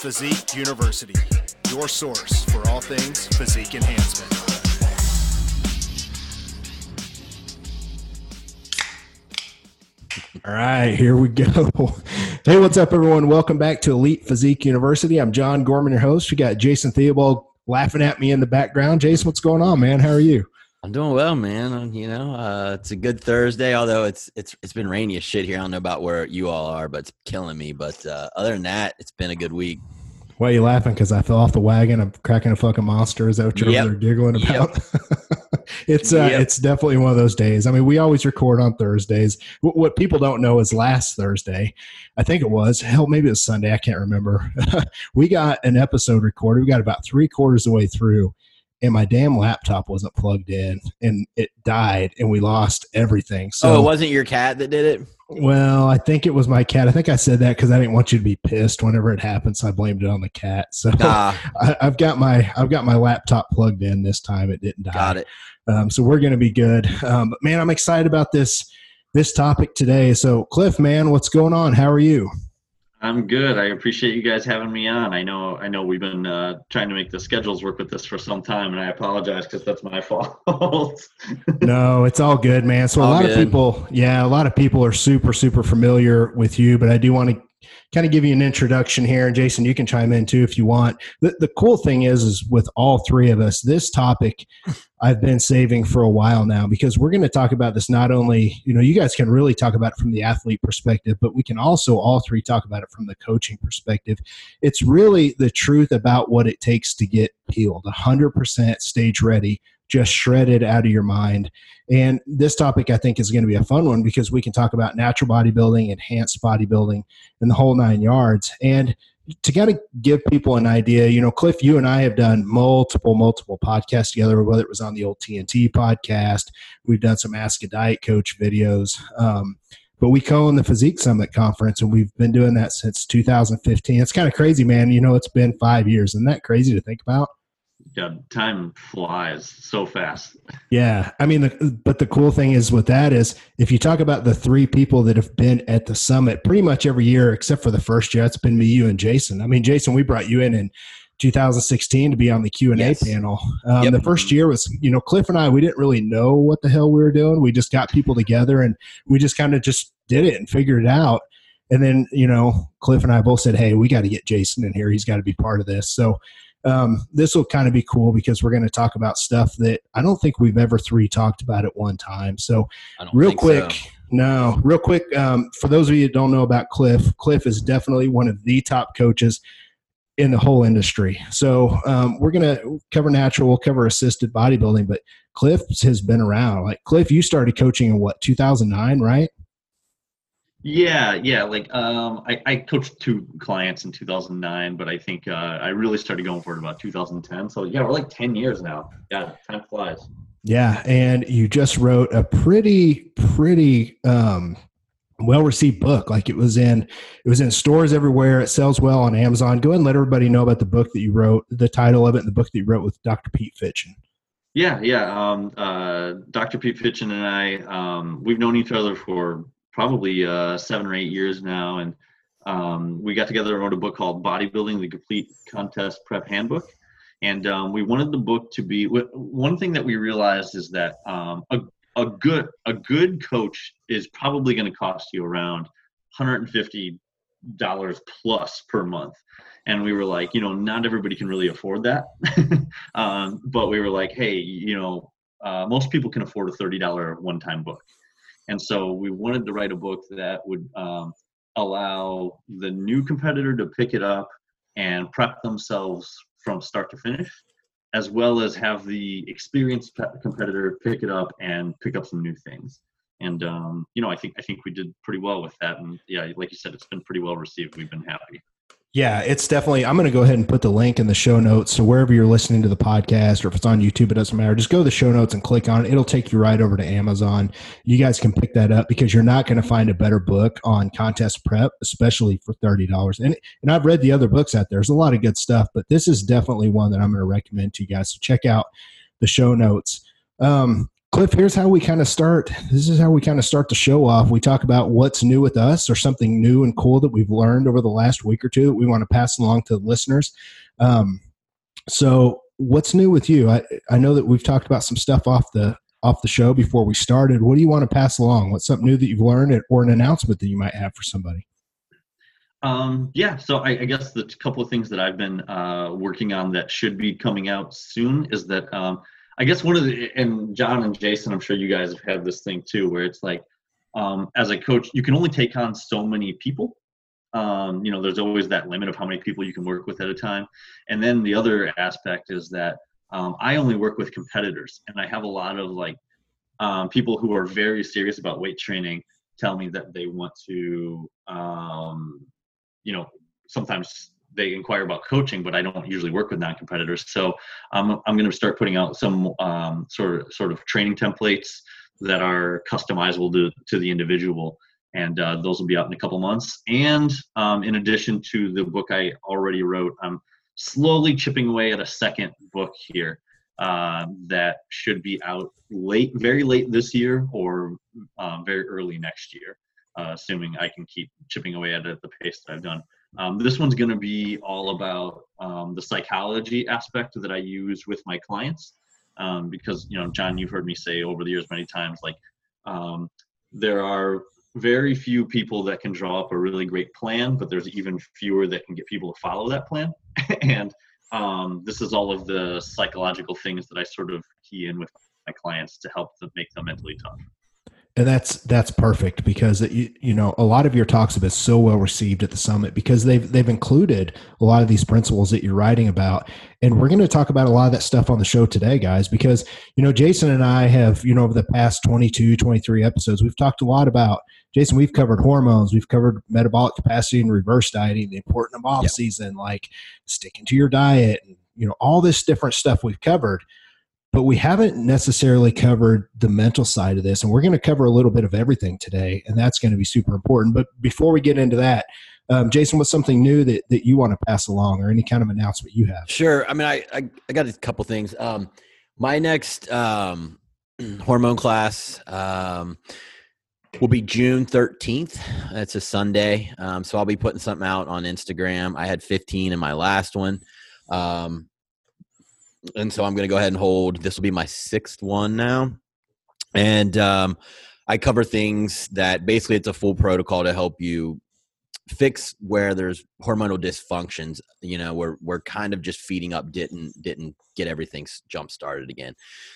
Physique University, your source for all things physique enhancement. All right, here we go. Hey, what's up, everyone? Welcome back to Elite Physique University. I'm John Gorman, your host. We got Jason Theobald laughing at me in the background. Jason, what's going on, man? How are you? I'm doing well, man. You know, uh, it's a good Thursday. Although it's it's it's been rainy as shit here. I don't know about where you all are, but it's killing me. But uh, other than that, it's been a good week. Why are you laughing? Because I fell off the wagon. I'm cracking a fucking monster. Is that what you're Yep. giggling about? it's uh, Yep. it's definitely one of those days. I mean, we always record on Thursdays. What, what people don't know is last Thursday, I think it was. Hell, maybe it was Sunday. I can't remember. we got an episode recorded. We got about three quarters of the way through, and my damn laptop wasn't plugged in, and it died, and we lost everything. So oh, it wasn't your cat that did it. well, I think it was my cat. I think I said that because I didn't want you to be pissed whenever it happened, so I blamed it on the cat. So Nah, I, I've got my I've got my laptop plugged in this time. It didn't die. got it. Um, so we're going to be good. Um, but man, I'm excited about this this topic today. So Cliff, man, what's going on? How are you? I'm good. I appreciate you guys having me on. I know I know we've been uh, trying to make the schedules work with this for some time, and I apologize because that's my fault. no, it's all good, man. So a lot good. of people, yeah, a lot of people are super super familiar with you, but I do want to kind of give you an introduction here and Jason you can chime in too if you want. The the cool thing is is with all three of us this topic I've been saving for a while now because we're going to talk about this not only, you know, you guys can really talk about it from the athlete perspective, but we can also all three talk about it from the coaching perspective. It's really the truth about what it takes to get peeled, 100% stage ready, just shredded out of your mind. And this topic, I think, is going to be a fun one because we can talk about natural bodybuilding, enhanced bodybuilding, and the whole nine yards. And to kind of give people an idea, you know, Cliff, you and I have done multiple, multiple podcasts together, whether it was on the old TNT podcast, we've done some Ask a Diet Coach videos. Um, but we co own the Physique Summit conference, and we've been doing that since 2015. It's kind of crazy, man. You know, it's been five years. Isn't that crazy to think about? Yeah, time flies so fast. Yeah, I mean, the, but the cool thing is with that is if you talk about the three people that have been at the summit pretty much every year except for the first year, it's been me, you, and Jason. I mean, Jason, we brought you in in 2016 to be on the Q and A Yes. panel. Um, Yep. The first year was, you know, Cliff and I, we didn't really know what the hell we were doing. We just got people together and we just kind of just did it and figured it out. And then, you know, Cliff and I both said, "Hey, we got to get Jason in here. He's got to be part of this." So um, this will kind of be cool because we're going to talk about stuff that I don't think we've ever three talked about at one time. So, real quick, so. no, real quick, um, for those of you that don't know about Cliff, Cliff is definitely one of the top coaches in the whole industry. So, um, we're going to cover natural, we'll cover assisted bodybuilding, but Cliff has been around. Like, Cliff, you started coaching in what, 2009, right? Yeah, yeah. Like um, I, I coached two clients in 2009, but I think uh, I really started going for it about 2010. So yeah, we're like 10 years now. Yeah, time flies. Yeah, and you just wrote a pretty, pretty um, well received book. Like it was in, it was in stores everywhere. It sells well on Amazon. Go ahead and let everybody know about the book that you wrote, the title of it, and the book that you wrote with Dr. Pete Fitschen. Yeah, yeah. Um, uh, Dr. Pete Fitschen and I, um, we've known each other for probably uh, seven or eight years now, and um, we got together and wrote a book called "Bodybuilding: The Complete Contest Prep Handbook." And um, we wanted the book to be one thing that we realized is that um, a a good a good coach is probably going to cost you around 150 dollars plus per month. And we were like you know not everybody can really afford that. Um, but we were like hey you know uh, most people can afford a $30 one-time book and so we wanted to write a book that would um, allow the new competitor to pick it up and prep themselves from start to finish as well as have the experienced competitor pick it up and pick up some new things. And um, you know i think i think we did pretty well with that. And yeah like you said it's been pretty well received. We've been happy Yeah, it's definitely. I'm going to go ahead and put the link in the show notes. So wherever you're listening to the podcast, or if it's on YouTube, it doesn't matter. Just go to the show notes and click on it. It'll take you right over to Amazon. You guys can pick that up because you're not going to find a better book on contest prep, especially for thirty dollars. And and I've read the other books out there. There's a lot of good stuff, but this is definitely one that I'm going to recommend to you guys. So check out the show notes. Um, Cliff, here's how we kind of start. This is how we kind of start the show off. We talk about what's new with us or something new and cool that we've learned over the last week or two that we want to pass along to the listeners. Um, so, what's new with you? I, I know that we've talked about some stuff off the off the show before we started. What do you want to pass along? What's something new that you've learned or an announcement that you might have for somebody? Um, yeah, so I, I, guess the couple of things that I've been uh, working on that should be coming out soon is that um, I guess one of the and John and Jason, I'm sure you guys have had this thing too, where it's like um, as a coach, you can only take on so many people. Um, you know, there's always that limit of how many people you can work with at a time. And then the other aspect is that um, I only work with competitors, and I have a lot of like um, people who are very serious about weight training tell me that they want to, um, you know, sometimes they inquire about coaching, but I don't usually work with non-competitors. So um, I'm going to start putting out some um, sort of sort of training templates that are customizable to to the individual, and uh, those will be out in a couple months. And um, in addition to the book I already wrote, I'm slowly chipping away at a second book here uh, that should be out late, very late this year, or um, very early next year, uh, assuming I can keep chipping away at it at the pace that I've done. Um, this one's going to be all about um, the psychology aspect that I use with my clients. Um, because, you know, John, you've heard me say over the years many times, like, um, there are very few people that can draw up a really great plan, but there's even fewer that can get people to follow that plan. and um, this is all of the psychological things that I sort of key in with my clients to help them make them mentally tough and that's that's perfect because it, you, you know a lot of your talks have been so well received at the summit because they've they've included a lot of these principles that you're writing about and we're going to talk about a lot of that stuff on the show today guys because you know jason and i have you know over the past 22 23 episodes we've talked a lot about jason we've covered hormones we've covered metabolic capacity and reverse dieting the importance of off yep. like sticking to your diet and you know all this different stuff we've covered but we haven't necessarily covered the mental side of this and we're going to cover a little bit of everything today and that's going to be super important. But before we get into that um, jason what's something new that, that you want to pass along or any kind of announcement you have? Sure. I mean i i, I got a couple things. Um, my next um, hormone class um, will be june 13th it's a sunday. Um, so i'll be putting something out on instagram. I had 15 in my last one. Um, and so I'm going to go ahead and hold. This will be my sixth one now, and um, I cover things that basically it's a full protocol to help you fix where there's hormonal dysfunctions you know we're we're kind of just feeding up didn't didn't get everything jump started again.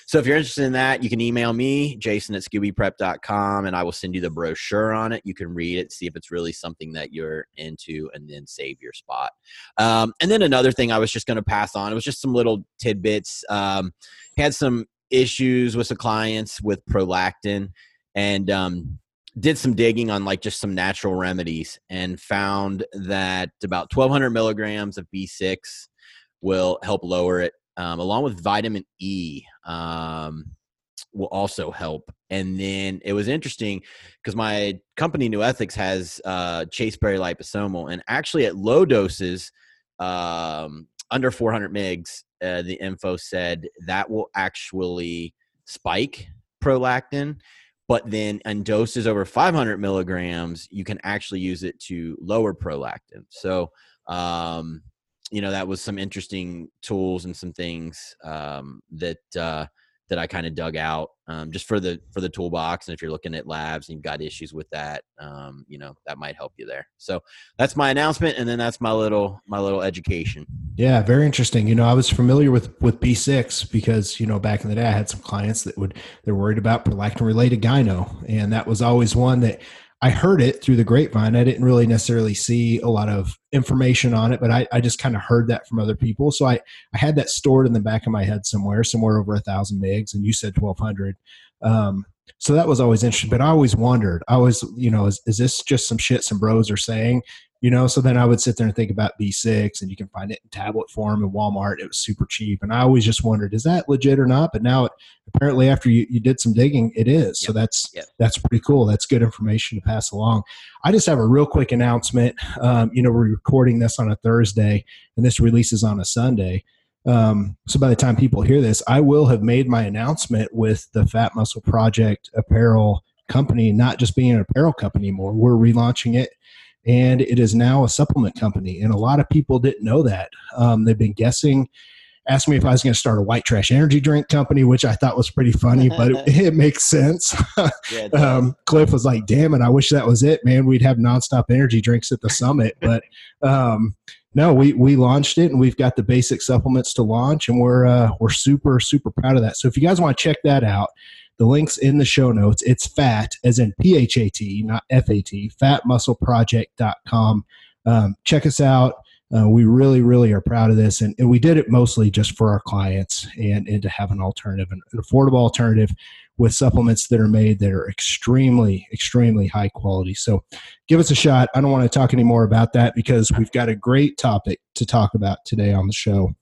So if you're interested in that you can email me jason at scoobyprep.com and i will send you the brochure on it. You can read it see if it's really something that you're into and then save your spot. Um, and then another thing i was just going to pass on it was just some little tidbits. Um, had some issues with some clients with prolactin and um, did some digging on like just some natural remedies and found that about 1200 milligrams of b6 will help lower it um, along with vitamin e um, will also help. And then it was interesting because my company new ethics has uh, chasteberry liposomal and actually at low doses um, under 400 mgs uh, the info said that will actually spike prolactin but then in doses over 500 milligrams you can actually use it to lower prolactin. So um, you know that was some interesting tools and some things um, that uh, that I kind of dug out um, just for the for the toolbox. And if you're looking at labs and you've got issues with that, um, you know that might help you there. So that's my announcement, and then that's my little my little education. Yeah, very interesting. You know, I was familiar with with B6 because you know back in the day I had some clients that would they're worried about prolactin related gyno, and that was always one that I heard it through the grapevine. I didn't really necessarily see a lot of information on it, but I, I just kind of heard that from other people. So I, I had that stored in the back of my head somewhere, somewhere over a thousand megs, and you said 1200. Um, so that was always interesting, but I always wondered, I was, you know, is, is this just some shit some bros are saying? You know? So then i would sit there and think about b6 and you can find it in tablet form in walmart. It was super cheap. And i always just wondered is that legit or not? But now it, apparently after you, you did some digging it is. Yep. so that's yep. that's pretty cool. That's good information to pass along. I just have a real quick announcement. Um, you know we're recording this on a thursday and this releases on a sunday. Um, so by the time people hear this, I will have made my announcement with the Phat Muscle Project apparel company, not just being an apparel company anymore. We're relaunching it and it is now a supplement company. And a lot of people didn't know that. Um, they've been guessing asked me if I was going to start a white trash energy drink company, which I thought was pretty funny, but it, it makes sense. yeah, um, Cliff was like, damn it, I wish that was it, man. We'd have nonstop energy drinks at the summit. but um, no, we, we launched it and we've got the basic supplements to launch and we're, uh, we're super, super proud of that. So if you guys want to check that out, the link's in the show notes. It's fat as in P H A T, not F A T, phatmuscleproject.com. Um, check us out uh, we really, really are proud of this. And, and, we did it mostly just for our clients and, and to have an alternative, an, an affordable alternative with supplements that are made that are extremely, extremely high quality. So give us a shot. I don't want to talk any more about that because we've got a great topic to talk about today on the show.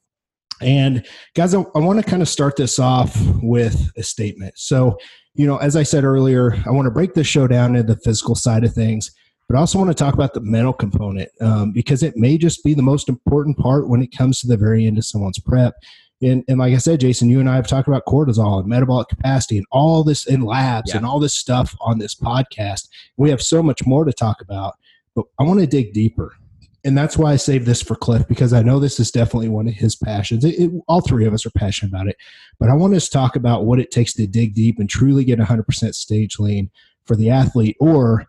And guys, I, I want to kind of start this off with a statement. So, you know, as I said earlier, I want to break this show down into the physical side of things but I also want to talk about the mental component um, because it may just be the most important part when it comes to the very end of someone's prep. And, and like I said, Jason, you and I have talked about cortisol and metabolic capacity and all this in labs yeah. and all this stuff on this podcast. We have so much more to talk about, but I want to dig deeper. And that's why I saved this for Cliff because I know this is definitely one of his passions. It, it, all three of us are passionate about it, but I want us to talk about what it takes to dig deep and truly get 100% stage lean for the athlete or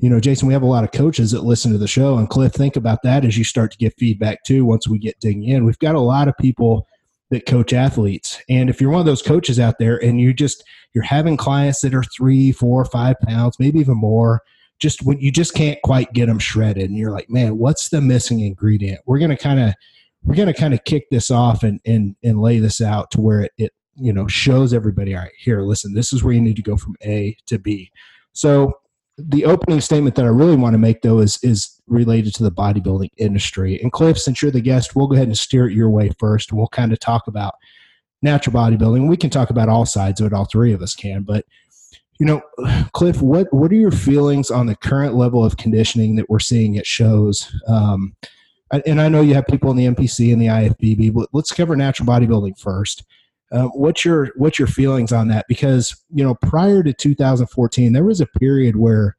you know, Jason, we have a lot of coaches that listen to the show. And Cliff, think about that as you start to get feedback too. Once we get digging in, we've got a lot of people that coach athletes. And if you're one of those coaches out there and you just you're having clients that are three, four, five pounds, maybe even more, just when you just can't quite get them shredded, and you're like, man, what's the missing ingredient? We're gonna kind of we're gonna kind of kick this off and and and lay this out to where it, it you know shows everybody, all right, here, listen, this is where you need to go from A to B. So the opening statement that I really want to make though is is related to the bodybuilding industry. And Cliff, since you're the guest, we'll go ahead and steer it your way first, and we'll kind of talk about natural bodybuilding. We can talk about all sides of it. All three of us can, but you know, Cliff, what what are your feelings on the current level of conditioning that we're seeing at shows? Um, and I know you have people in the NPC and the IFBB, but let's cover natural bodybuilding first. Uh, what's your what's your feelings on that? Because you know, prior to 2014, there was a period where,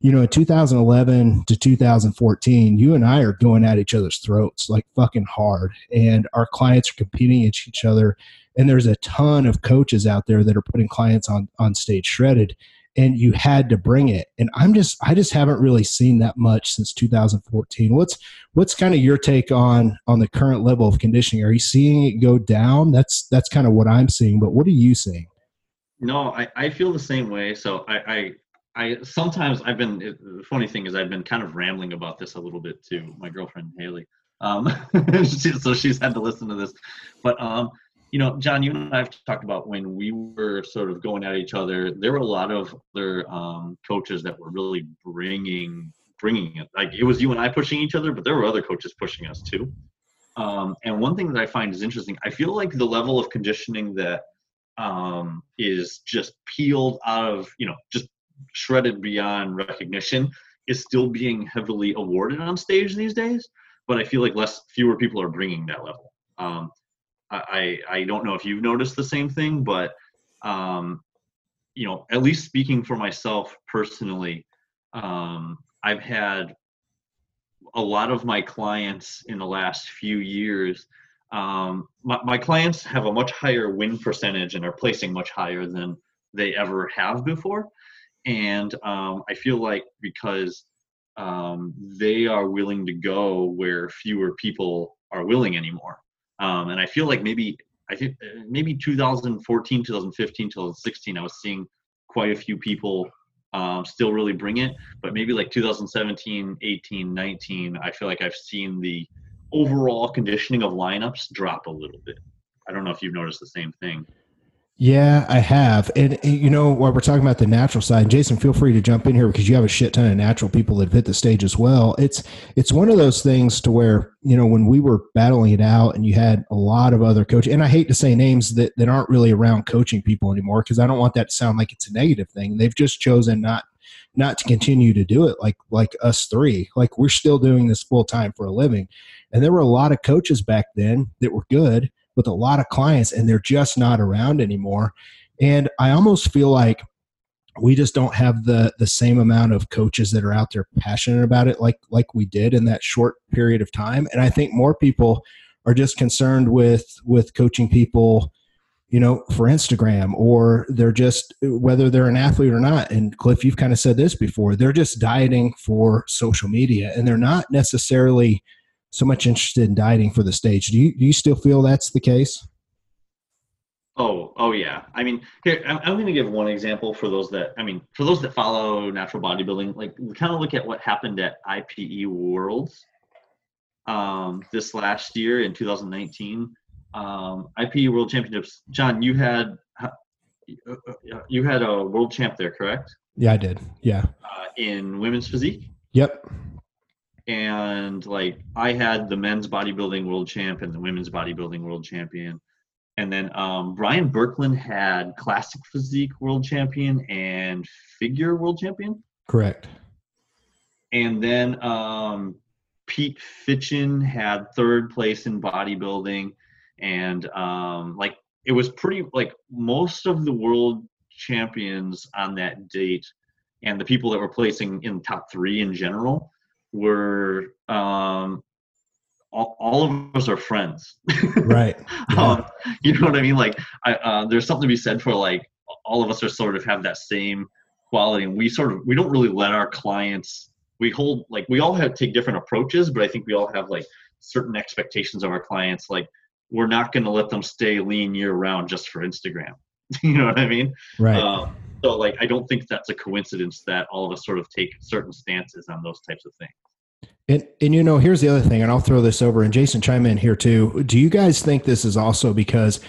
you know, in 2011 to 2014, you and I are going at each other's throats like fucking hard, and our clients are competing each other. And there's a ton of coaches out there that are putting clients on on stage shredded and you had to bring it. And i'm just i just haven't really seen that much since 2014 what's what's kind of your take on on the current level of conditioning? Are you seeing it go down? That's that's kind of what i'm seeing but what are you seeing? No i i feel the same way. So i i I sometimes I've been the funny thing is I've been kind of rambling about this a little bit to my girlfriend Haley, um, so she's had to listen to this. But um, you know, John, you and I have talked about when we were sort of going at each other. There were a lot of other um, coaches that were really bringing bringing it. Like it was you and I pushing each other, but there were other coaches pushing us too. Um, and one thing that I find is interesting. I feel like the level of conditioning that um, is just peeled out of, you know, just shredded beyond recognition is still being heavily awarded on stage these days. But I feel like less, fewer people are bringing that level. Um, I I don't know if you've noticed the same thing, but um, you know, at least speaking for myself personally, um, I've had a lot of my clients in the last few years. Um, my, my clients have a much higher win percentage and are placing much higher than they ever have before. And um, I feel like because um, they are willing to go where fewer people are willing anymore. Um, and I feel like maybe I think uh, maybe 2014, 2015, 2016, I was seeing quite a few people um, still really bring it. But maybe like 2017, 18, 19, I feel like I've seen the overall conditioning of lineups drop a little bit. I don't know if you've noticed the same thing. Yeah, I have. And, you know, while we're talking about the natural side, Jason, feel free to jump in here because you have a shit ton of natural people that have hit the stage as well. It's it's one of those things to where, you know, when we were battling it out and you had a lot of other coaches, and I hate to say names that, that aren't really around coaching people anymore because I don't want that to sound like it's a negative thing. They've just chosen not not to continue to do it like like us three. Like we're still doing this full time for a living. And there were a lot of coaches back then that were good with a lot of clients and they're just not around anymore. And I almost feel like we just don't have the the same amount of coaches that are out there passionate about it like like we did in that short period of time and i think more people are just concerned with with coaching people you know for instagram or they're just whether they're an athlete or not and cliff you've kind of said this before they're just dieting for social media and they're not necessarily so much interested in dieting for the stage do you do you still feel that's the case Oh, oh yeah. I mean, here I'm, I'm going to give one example for those that I mean, for those that follow natural bodybuilding. Like, we kind of look at what happened at IPE Worlds um, this last year in 2019. Um, IPE World Championships. John, you had uh, you had a world champ there, correct? Yeah, I did. Yeah. Uh, in women's physique. Yep. And like, I had the men's bodybuilding world champ and the women's bodybuilding world champion and then um, Brian Berkland had classic physique world champion and figure world champion. Correct. And then um, Pete Fitschen had third place in bodybuilding, and um, like it was pretty like most of the world champions on that date, and the people that were placing in top three in general were um, all, all of us are friends. right. Yeah. um, you know what I mean? Like, I, uh, there's something to be said for like all of us are sort of have that same quality, and we sort of we don't really let our clients. We hold like we all have take different approaches, but I think we all have like certain expectations of our clients. Like, we're not going to let them stay lean year round just for Instagram. you know what I mean? Right. Um, so, like, I don't think that's a coincidence that all of us sort of take certain stances on those types of things. And and you know, here's the other thing, and I'll throw this over, and Jason chime in here too. Do you guys think this is also because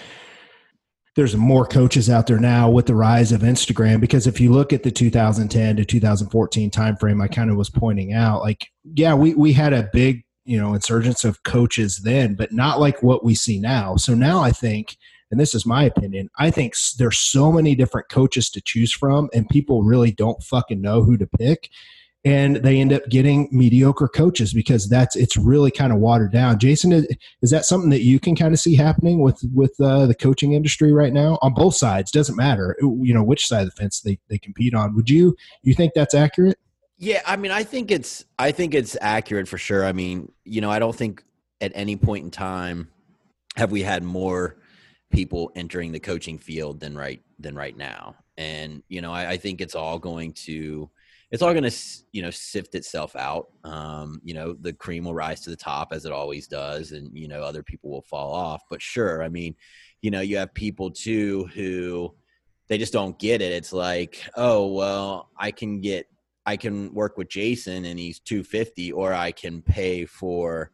there's more coaches out there now with the rise of Instagram? Because if you look at the 2010 to 2014 timeframe, I kind of was pointing out, like, yeah, we we had a big you know insurgence of coaches then, but not like what we see now. So now I think. And this is my opinion. I think there's so many different coaches to choose from, and people really don't fucking know who to pick and they end up getting mediocre coaches because that's it's really kind of watered down. Jason, is, is that something that you can kind of see happening with with uh, the coaching industry right now on both sides? Doesn't matter, you know, which side of the fence they they compete on. Would you you think that's accurate? Yeah, I mean, I think it's I think it's accurate for sure. I mean, you know, I don't think at any point in time have we had more people entering the coaching field than right than right now. And you know, I, I think it's all going to it's all going to you know sift itself out. Um, you know the cream will rise to the top as it always does and you know other people will fall off. But sure i mean you know you have people too who they just don't get it. It's like oh well i can get i can work with jason and he's 250 or i can pay for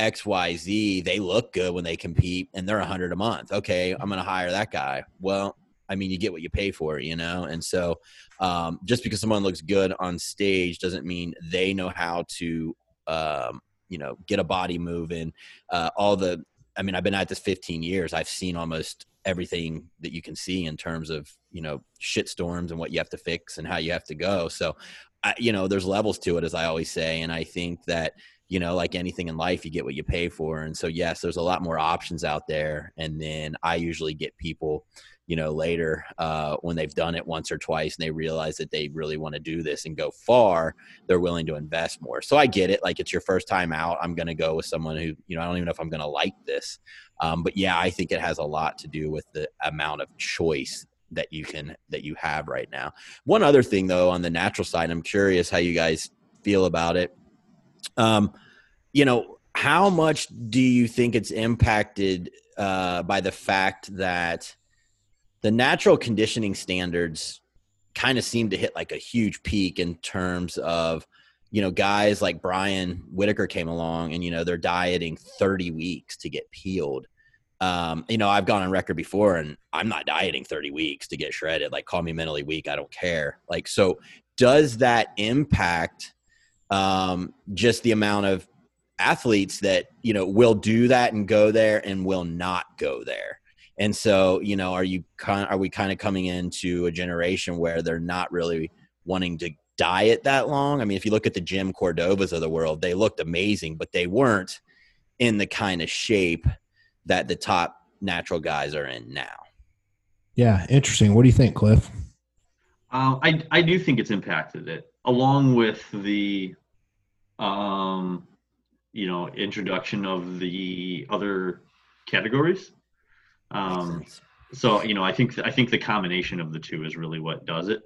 xyz they look good when they compete and they're 100 a month. Okay i'm going to hire that guy. Well I mean, you get what you pay for, you know? And so um, just because someone looks good on stage doesn't mean they know how to, um, you know, get a body moving. Uh, all the, I mean, I've been at this 15 years. I've seen almost everything that you can see in terms of, you know, shit storms and what you have to fix and how you have to go. So, I, you know, there's levels to it, as I always say. And I think that, you know, like anything in life, you get what you pay for. And so, yes, there's a lot more options out there. And then I usually get people, you know later uh, when they've done it once or twice and they realize that they really want to do this and go far they're willing to invest more. So i get it like it's your first time out i'm going to go with someone who you know i don't even know if i'm going to like this um, but yeah i think it has a lot to do with the amount of choice that you can that you have right now. One other thing though on the natural side i'm curious how you guys feel about it. Um, you know how much do you think it's impacted uh, by the fact that the natural conditioning standards kind of seem to hit like a huge peak in terms of you know guys like brian whitacre came along and you know they're dieting 30 weeks to get peeled. Um, you know i've gone on record before and i'm not dieting 30 weeks to get shredded. Like call me mentally weak i don't care. Like so does that impact um, just the amount of athletes that you know will do that and go there and will not go there and so, you know, are you kind are we kind of coming into a generation where they're not really wanting to diet that long? I mean, if you look at the Jim Cordovas of the world, they looked amazing, but they weren't in the kind of shape that the top natural guys are in now. Yeah, interesting. What do you think, Cliff? Um, I I do think it's impacted it, along with the, um, you know, introduction of the other categories. Um, so you know, I think I think the combination of the two is really what does it.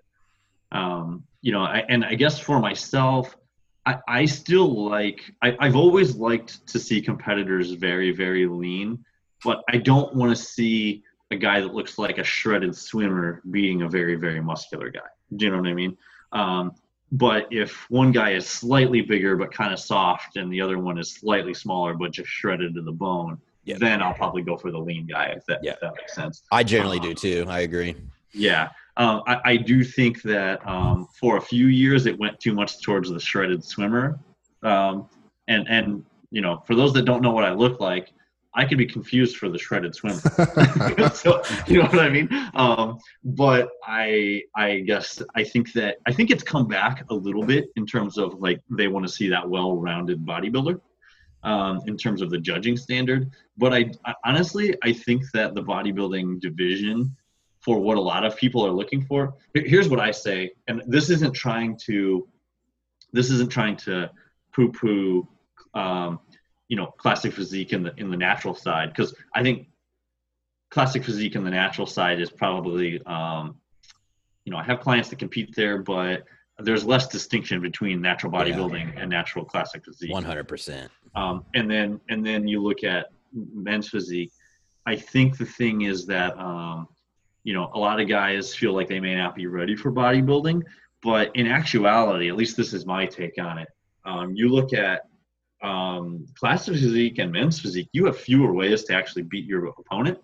Um, you know, I, and I guess for myself, I, I still like I, I've always liked to see competitors very very lean, but I don't want to see a guy that looks like a shredded swimmer beating a very very muscular guy. Do you know what I mean? Um, but if one guy is slightly bigger but kind of soft, and the other one is slightly smaller but just shredded to the bone, Yeah. then I'll probably go for the lean guy. If that, Yeah. if that makes sense. I generally do Um, too. I agree. Yeah, um, I, I do think that um, for a few years it went too much towards the shredded swimmer, um, and and you know for those that don't know what I look like, I could be confused for the shredded swimmer. so you know what I mean. Um, but I I guess I think that I think it's come back a little bit in terms of like they want to see that well-rounded bodybuilder. Um, in terms of the judging standard, but I, I honestly I think that the bodybuilding division for what a lot of people are looking for. Here's what I say, and this isn't trying to, this isn't trying to poo-poo, um, you know, classic physique in the in the natural side, because I think classic physique in the natural side is probably, um, you know, I have clients that compete there, but there's less distinction between natural Yeah. bodybuilding and natural classic physique. One hundred percent. Um, and then and then you look at men's physique. I think the thing is that um, you know a lot of guys feel like they may not be ready for bodybuilding, but in actuality, at least this is my take on it. Um, you look at um, classic physique and men's physique. You have fewer ways to actually beat your opponent.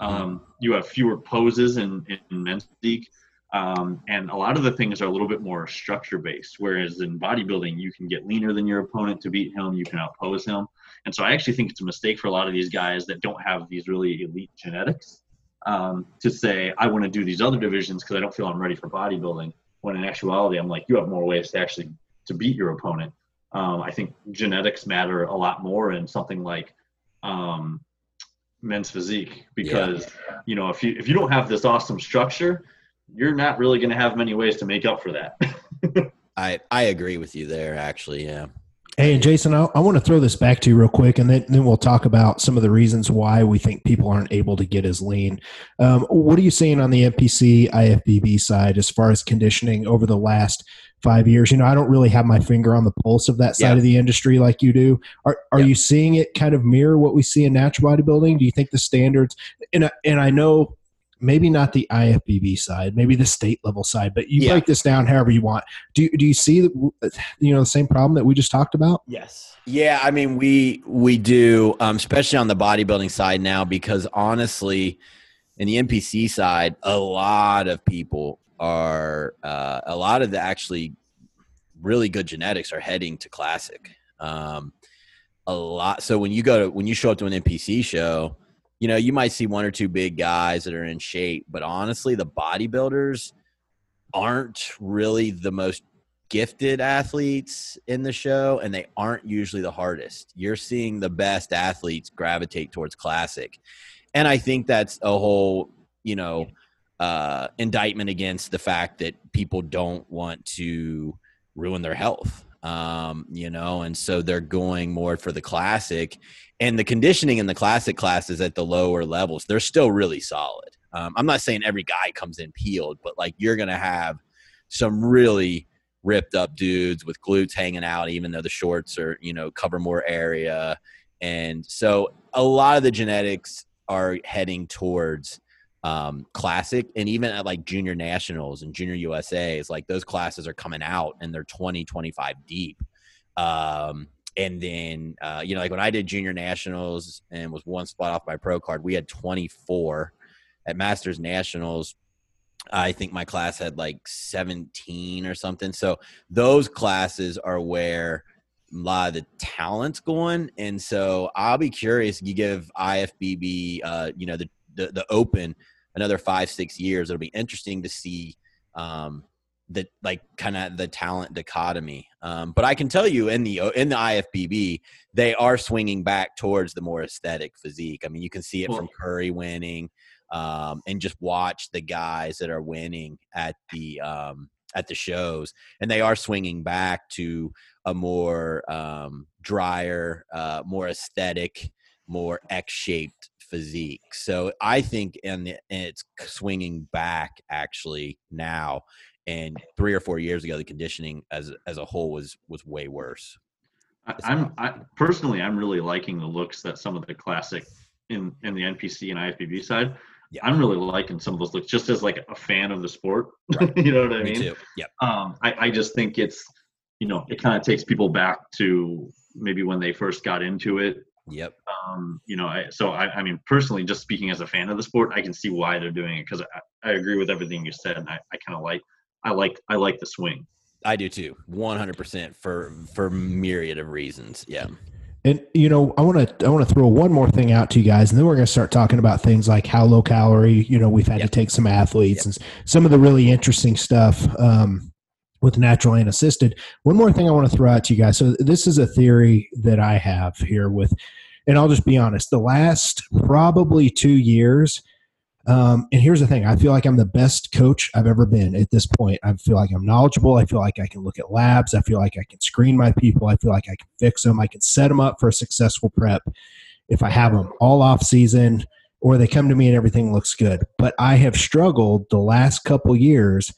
Um, you have fewer poses in, in men's physique. Um, and a lot of the things are a little bit more structure based, whereas in bodybuilding, you can get leaner than your opponent to beat him, you can outpose him. And so I actually think it's a mistake for a lot of these guys that don't have these really elite genetics um, to say, I want to do these other divisions because I don't feel I'm ready for bodybuilding. When in actuality, I'm like, you have more ways to actually to beat your opponent. Um, I think genetics matter a lot more in something like um, men's physique because you know if you if you don't have this awesome structure, you're not really going to have many ways to make up for that. I I agree with you there. Actually, yeah. Hey, and Jason, I, I want to throw this back to you real quick, and then, then we'll talk about some of the reasons why we think people aren't able to get as lean. Um, what are you seeing on the NPC IFBB side as far as conditioning over the last five years? You know, I don't really have my finger on the pulse of that side Yeah. of the industry like you do. Are are Yeah. you seeing it kind of mirror what we see in natural bodybuilding? Do you think the standards and I- and I know maybe not the IFBB side, maybe the state level side, but you Yeah. break this down however you want. Do you, do you see the, you know the same problem that we just talked about? Yes. Yeah, I mean we we do, um, especially on the bodybuilding side now, because honestly, in the NPC side, a lot of people are uh, a lot of the actually really good genetics are heading to classic. Um, a lot. So when you go to when you show up to an NPC show, you know you might see one or two big guys that are in shape, but honestly, the bodybuilders aren't really the most gifted athletes in the show and they aren't usually the hardest. You're seeing the best athletes gravitate towards classic. And I think that's a whole, you know, uh, indictment against the fact that people don't want to ruin their health. Um, you know, and so they're going more for the classic and the conditioning in the classic classes at the lower levels, they're still really solid. Um, I'm not saying every guy comes in peeled, but like you're to have some really ripped up dudes with glutes hanging out, even though the shorts are, you know, cover more area. And so a lot of the genetics are heading towards um, classic and even at like junior nationals and junior USAs, like those classes are coming out and they're 20, 25 deep. Um, and then, uh, you know, like when I did junior nationals and was one spot off my pro card, we had 24 at masters nationals. I think my class had like 17 or something. So those classes are where a lot of the talent's going. And so I'll be curious. You give IFBB, uh, you know, the, the, the open another five, six years. It'll be interesting to see, um, the like kind of the talent dichotomy. Um, but I can tell you in the in the IFBB, they are swinging back towards the more aesthetic physique. I mean, you can see it Well- from Curry winning, um, and just watch the guys that are winning at the um, at the shows, and they are swinging back to a more um, drier, uh, more aesthetic, more X-shaped physique. So I think, and it's swinging back actually now. And three or four years ago, the conditioning as as a whole was was way worse. I, I'm I, personally, I'm really liking the looks that some of the classic in in the NPC and IFBB side. Yeah. I'm really liking some of those looks, just as like a fan of the sport. you know what I Me mean? too. Yep. Um, I, I just think it's, you know, it kind of takes people back to maybe when they first got into it. Yep. Um, you know, I, so I, I mean, personally, just speaking as a fan of the sport, I can see why they're doing it because I, I agree with everything you said, and I, I kind of like, I like, I like the swing. I do too. One hundred percent for for myriad of reasons. Yeah. And you know, I want to I want to throw one more thing out to you guys, and then we're going to start talking about things like how low calorie. You know, we've had Yep. to take some athletes and some of the really interesting stuff um, with natural and assisted. One more thing I want to throw out to you guys. So this is a theory that I have here with, and I'll just be honest. The last probably two years. Um, and here's the thing I feel like I'm the best coach I've ever been at this point. I feel like I'm knowledgeable. I feel like I can look at labs. I feel like I can screen my people. I feel like I can fix them. I can set them up for a successful prep if I have them all off season or they come to me and everything looks good. But I have struggled the last couple years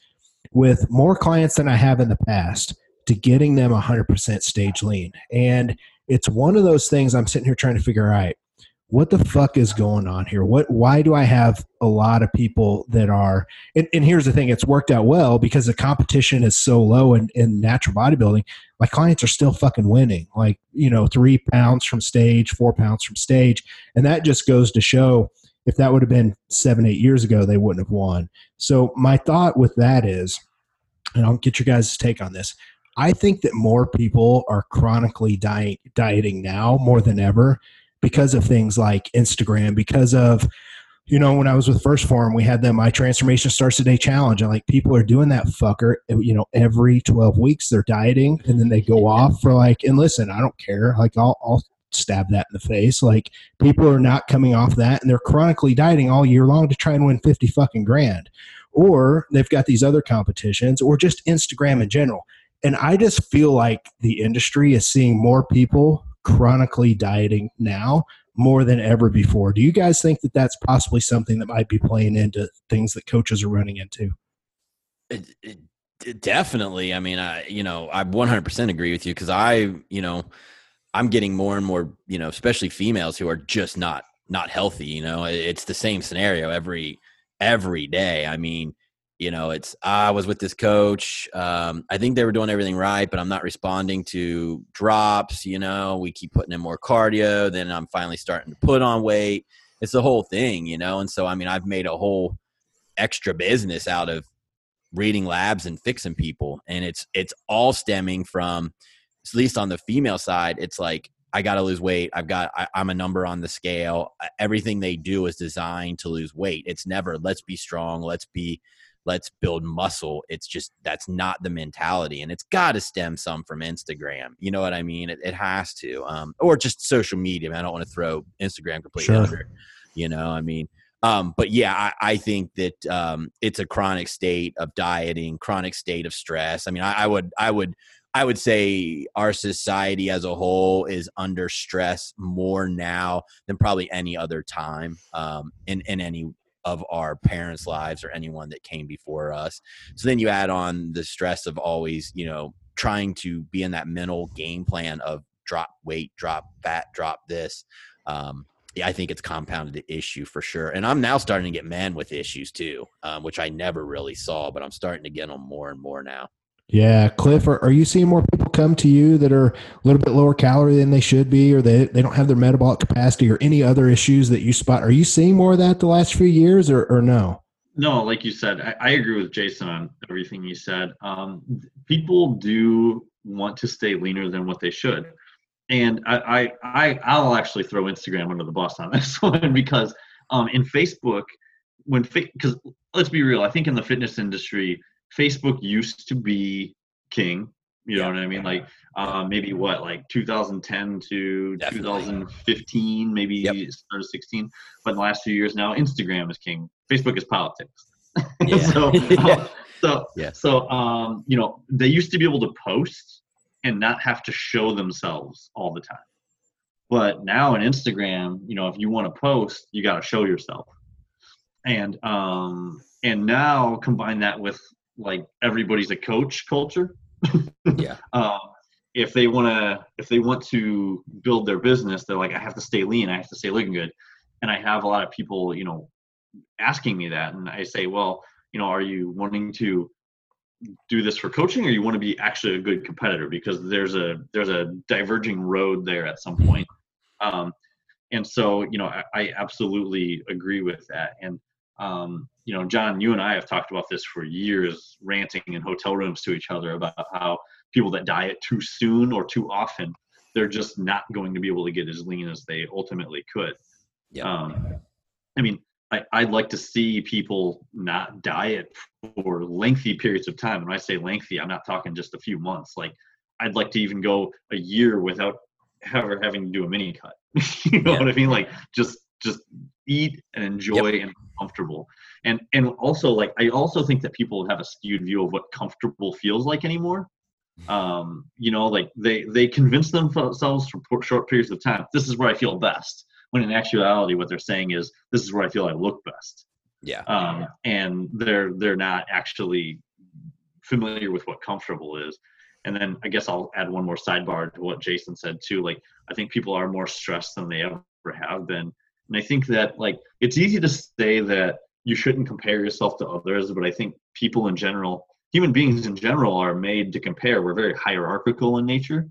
with more clients than I have in the past to getting them 100% stage lean. And it's one of those things I'm sitting here trying to figure out what the fuck is going on here? What why do I have a lot of people that are and, and here's the thing, it's worked out well because the competition is so low in, in natural bodybuilding. My clients are still fucking winning. Like, you know, three pounds from stage, four pounds from stage. And that just goes to show if that would have been seven, eight years ago, they wouldn't have won. So my thought with that is, and I'll get your guys' take on this. I think that more people are chronically diet, dieting now more than ever because of things like Instagram, because of, you know, when I was with First Form, we had the My Transformation Starts Today challenge. And like people are doing that fucker, you know, every 12 weeks they're dieting and then they go off for like, and listen, I don't care. Like I'll, I'll stab that in the face. Like people are not coming off that and they're chronically dieting all year long to try and win 50 fucking grand. Or they've got these other competitions or just Instagram in general. And I just feel like the industry is seeing more people chronically dieting now more than ever before. Do you guys think that that's possibly something that might be playing into things that coaches are running into? It, it, it definitely. I mean, I you know I 100% agree with you because I you know I'm getting more and more you know especially females who are just not not healthy. You know, it's the same scenario every every day. I mean, you know, it's I was with this coach. Um, I think they were doing everything right, but I'm not responding to drops. You know, we keep putting in more cardio. Then I'm finally starting to put on weight. It's the whole thing, you know. And so, I mean, I've made a whole extra business out of reading labs and fixing people and it's it's all stemming from at least on the female side it's like i gotta lose weight i've got I, i'm a number on the scale everything they do is designed to lose weight it's never let's be strong let's be let's build muscle it's just that's not the mentality and it's got to stem some from instagram you know what i mean it, it has to um, or just social media I, I don't want to throw instagram completely Sure. under you know i mean um, but yeah, I, I think that um, it's a chronic state of dieting, chronic state of stress. I mean, I, I would, I would, I would say our society as a whole is under stress more now than probably any other time um, in in any of our parents' lives or anyone that came before us. So then you add on the stress of always, you know, trying to be in that mental game plan of drop weight, drop fat, drop this. Um, yeah, I think it's compounded the issue for sure. And I'm now starting to get men with issues too, um, which I never really saw, but I'm starting to get them more and more now. Yeah, Cliff, are, are you seeing more people come to you that are a little bit lower calorie than they should be, or they, they don't have their metabolic capacity, or any other issues that you spot? Are you seeing more of that the last few years, or, or no? No, like you said, I, I agree with Jason on everything he said. Um, people do want to stay leaner than what they should, and I, I, I I'll actually throw Instagram under the bus on this one because um, in Facebook, when because let's be real, I think in the fitness industry, Facebook used to be king. You know Yeah. what I mean? Like uh, maybe what, like 2010 to Definitely. 2015, maybe Yep. start of 16. But in the last few years now, Instagram is king. Facebook is politics. Yeah. so, Yeah. so, Yes. so, um, you know, they used to be able to post and not have to show themselves all the time. But now in Instagram, you know, if you want to post, you got to show yourself. And um, and now combine that with like everybody's a coach culture. Yeah. Um, if they want to, if they want to build their business, they're like, I have to stay lean, I have to stay looking good. And I have a lot of people, you know, asking me that, and I say, well, you know, are you wanting to do this for coaching, or you want to be actually a good competitor? Because there's a there's a diverging road there at some point. Um, and so, you know, I, I absolutely agree with that. And um, you know, John, you and I have talked about this for years, ranting in hotel rooms to each other about how people that diet too soon or too often, they're just not going to be able to get as lean as they ultimately could. Yeah. Um, I mean, I, I'd like to see people not diet for lengthy periods of time. When I say lengthy, I'm not talking just a few months. Like, I'd like to even go a year without ever having to do a mini cut. you know Yeah. what I mean? Like, just just eat and enjoy and comfortable. And and also like I also think that people have a skewed view of what comfortable feels like anymore. Um, you know, like they they convince themselves for short periods of time. This is where I feel best. When in actuality, what they're saying is, this is where I feel I look best. Yeah. Um, and they're they're not actually familiar with what comfortable is. And then I guess I'll add one more sidebar to what Jason said too. Like I think people are more stressed than they ever have been. And I think that like it's easy to say that you shouldn't compare yourself to others, but I think people in general, human beings in general, are made to compare. We're very hierarchical in nature,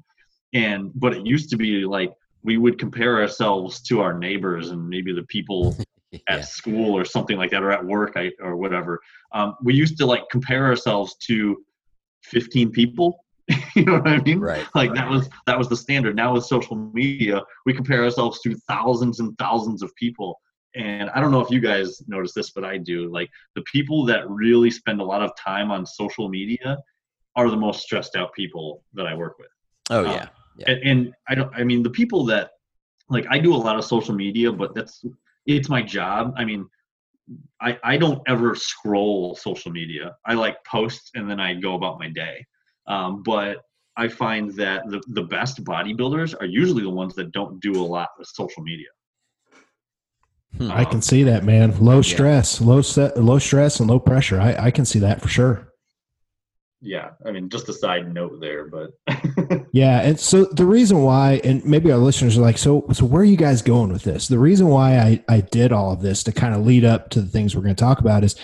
and but it used to be like we would compare ourselves to our neighbors and maybe the people at Yeah. school or something like that, or at work I, or whatever. Um, we used to like compare ourselves to 15 people. you know what I mean? Right. like that was that was the standard now with social media we compare ourselves to thousands and thousands of people and i don't know if you guys notice this but i do like the people that really spend a lot of time on social media are the most stressed out people that i work with Oh Uh, yeah. Yeah. and, and i don't i mean the people that like i do a lot of social media but that's it's my job i mean i i don't ever scroll social media i like post and then i go about my day um, but i find that the, the best bodybuilders are usually the ones that don't do a lot with social media Hmm. I can see that, man. Low stress, low set, low stress, and low pressure. I, I can see that for sure. yeah i mean just a side note there but Yeah, and so the reason why, and maybe our listeners are like, so so where are you guys going with this? The reason why I I did all of this to kind of lead up to the things we're going to talk about is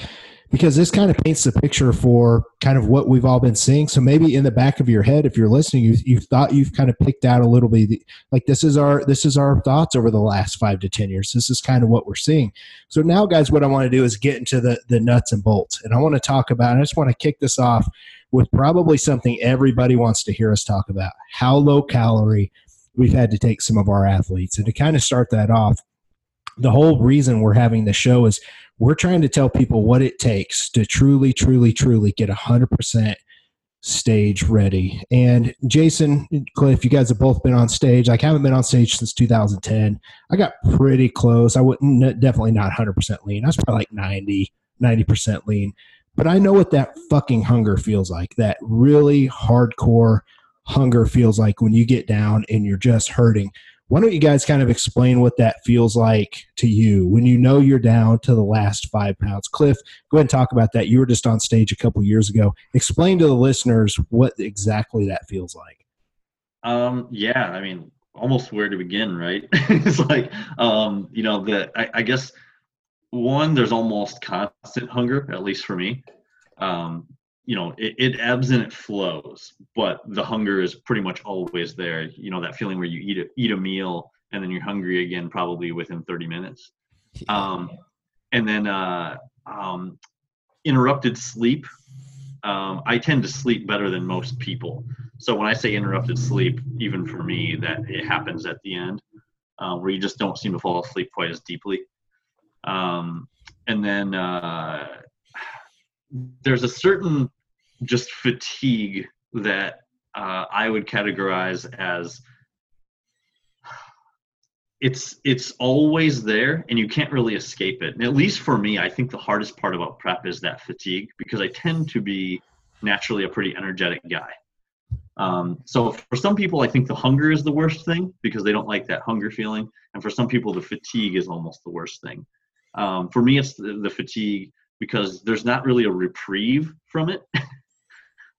because this kind of paints the picture for kind of what we've all been seeing. So maybe in the back of your head, if you're listening, you you thought you've kind of picked out a little bit like this is our this is our thoughts over the last five to ten years. This is kind of what we're seeing. So now, guys, what I want to do is get into the the nuts and bolts, and I want to talk about. I just want to kick this off with probably something everybody wants to hear us talk about how low calorie we've had to take some of our athletes. And to kind of start that off, the whole reason we're having the show is we're trying to tell people what it takes to truly, truly, truly get 100% stage ready. And Jason, Cliff, you guys have both been on stage. Like, I haven't been on stage since 2010. I got pretty close. I wouldn't, definitely not 100% lean. I was probably like 90, 90% lean but I know what that fucking hunger feels like. That really hardcore hunger feels like when you get down and you're just hurting. Why don't you guys kind of explain what that feels like to you when you know you're down to the last five pounds? Cliff, go ahead and talk about that. You were just on stage a couple years ago. Explain to the listeners what exactly that feels like. Um, yeah, I mean, almost where to begin, right? it's like, um, you know, the I, I guess one, there's almost constant hunger, at least for me. Um, you know, it, it ebbs and it flows, but the hunger is pretty much always there. You know, that feeling where you eat a, eat a meal and then you're hungry again, probably within 30 minutes. Um, and then uh, um, interrupted sleep. Um, I tend to sleep better than most people. So when I say interrupted sleep, even for me, that it happens at the end, uh, where you just don't seem to fall asleep quite as deeply. Um, and then uh, there's a certain just fatigue that uh, I would categorize as it's it's always there and you can't really escape it. And at least for me, I think the hardest part about prep is that fatigue because I tend to be naturally a pretty energetic guy. Um, so for some people, I think the hunger is the worst thing because they don't like that hunger feeling, and for some people, the fatigue is almost the worst thing. Um, for me, it's the, the, fatigue because there's not really a reprieve from it.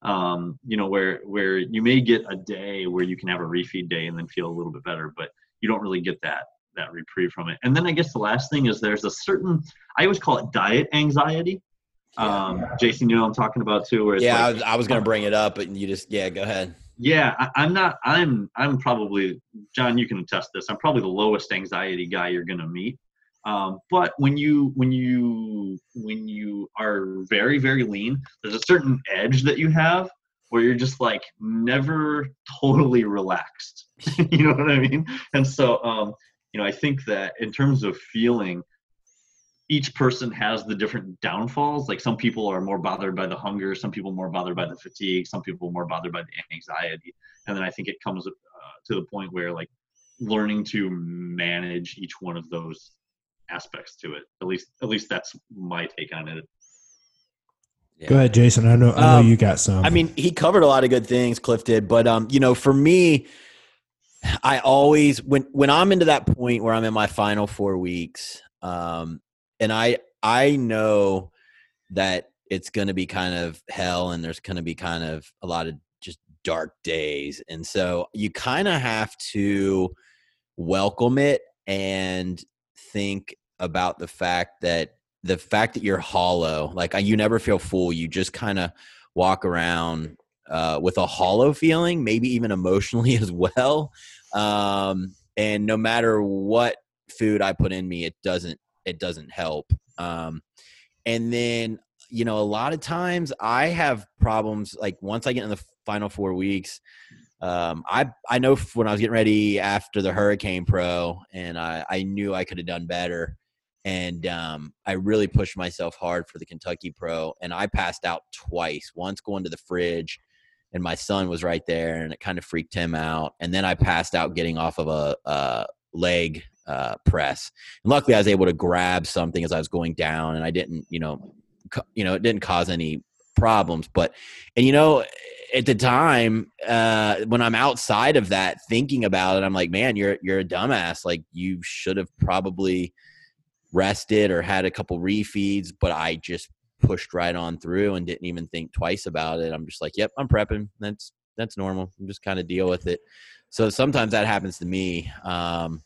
um, you know, where where you may get a day where you can have a refeed day and then feel a little bit better, but you don't really get that that reprieve from it. And then I guess the last thing is there's a certain I always call it diet anxiety. Um, Jason, you know I'm talking about too. Where yeah, like, I was, I was going to bring it up, but you just yeah, go ahead. Yeah, I, am not. I'm I'm probably John. You can attest this. I'm probably the lowest anxiety guy you're going to meet. Um, but when you when you when you are very very lean, there's a certain edge that you have where you're just like never totally relaxed. you know what I mean? And so um, you know, I think that in terms of feeling, each person has the different downfalls. Like some people are more bothered by the hunger, some people more bothered by the fatigue, some people more bothered by the anxiety. And then I think it comes uh, to the point where like learning to manage each one of those aspects to it. At least, at least that's my take on it. Yeah. Go ahead, Jason. I know, I know um, you got some. I mean, he covered a lot of good things, Cliff did, but um, you know, for me, I always when when I'm into that point where I'm in my final four weeks, um, and I I know that it's going to be kind of hell, and there's going to be kind of a lot of just dark days, and so you kind of have to welcome it and think about the fact that the fact that you're hollow, like you never feel full, you just kind of walk around uh, with a hollow feeling, maybe even emotionally as well. Um, and no matter what food I put in me, it doesn't it doesn't help. Um, and then you know, a lot of times I have problems. Like once I get in the final four weeks, um, I I know when I was getting ready after the Hurricane Pro, and I I knew I could have done better and um, I really pushed myself hard for the Kentucky Pro, and I passed out twice. Once going to the fridge, and my son was right there, and it kind of freaked him out. And then I passed out getting off of a, a leg uh, press. And luckily, I was able to grab something as I was going down, and I didn't, you know, co- you know, it didn't cause any problems. But and you know, at the time uh, when I'm outside of that, thinking about it, I'm like, man, you're you're a dumbass. Like you should have probably rested or had a couple refeeds, but I just pushed right on through and didn't even think twice about it. I'm just like, yep, I'm prepping. That's that's normal. I'm just kind of deal with it. So sometimes that happens to me. Um,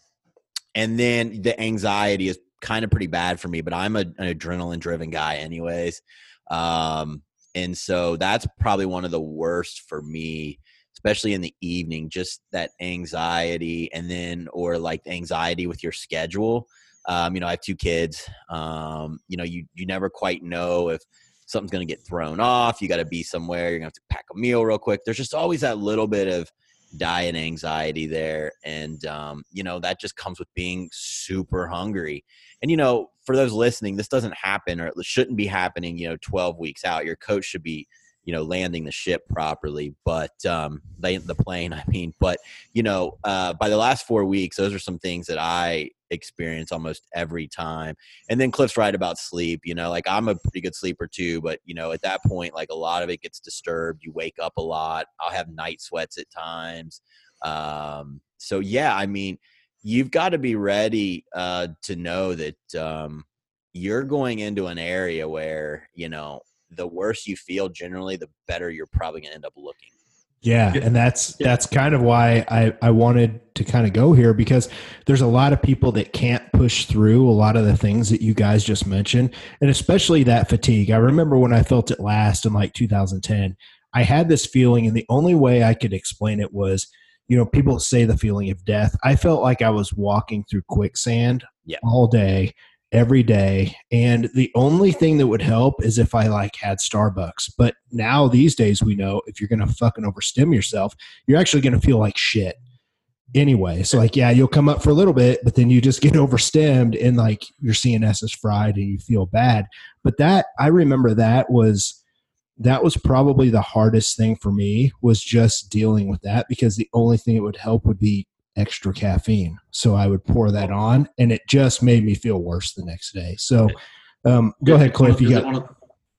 and then the anxiety is kind of pretty bad for me, but I'm a, an adrenaline driven guy anyways. Um, and so that's probably one of the worst for me, especially in the evening, just that anxiety and then, or like anxiety with your schedule. Um, you know, I have two kids. Um, you know, you you never quite know if something's going to get thrown off. You got to be somewhere. You're going to have to pack a meal real quick. There's just always that little bit of diet anxiety there, and um, you know that just comes with being super hungry. And you know, for those listening, this doesn't happen or it shouldn't be happening. You know, 12 weeks out, your coach should be you know landing the ship properly but um the plane i mean but you know uh by the last four weeks those are some things that i experience almost every time and then cliff's right about sleep you know like i'm a pretty good sleeper too but you know at that point like a lot of it gets disturbed you wake up a lot i'll have night sweats at times um so yeah i mean you've got to be ready uh to know that um you're going into an area where you know the worse you feel generally, the better you're probably going to end up looking. Yeah, and that's that's kind of why I I wanted to kind of go here because there's a lot of people that can't push through a lot of the things that you guys just mentioned, and especially that fatigue. I remember when I felt it last in like 2010. I had this feeling, and the only way I could explain it was, you know, people say the feeling of death. I felt like I was walking through quicksand yeah. all day, every day. And the only thing that would help is if i like had starbucks. But now these days we know if you're gonna fucking overstim yourself you're actually gonna feel like shit anyway. So like yeah you'll come up for a little bit but then you just get overstimmed and like your cns is fried and you feel bad. But that i remember that was that was probably the hardest thing for me was just dealing with that because the only thing it would help would be extra caffeine. So I would pour that on, and it just made me feel worse the next day. So um, go ahead, Cliff. You got one of-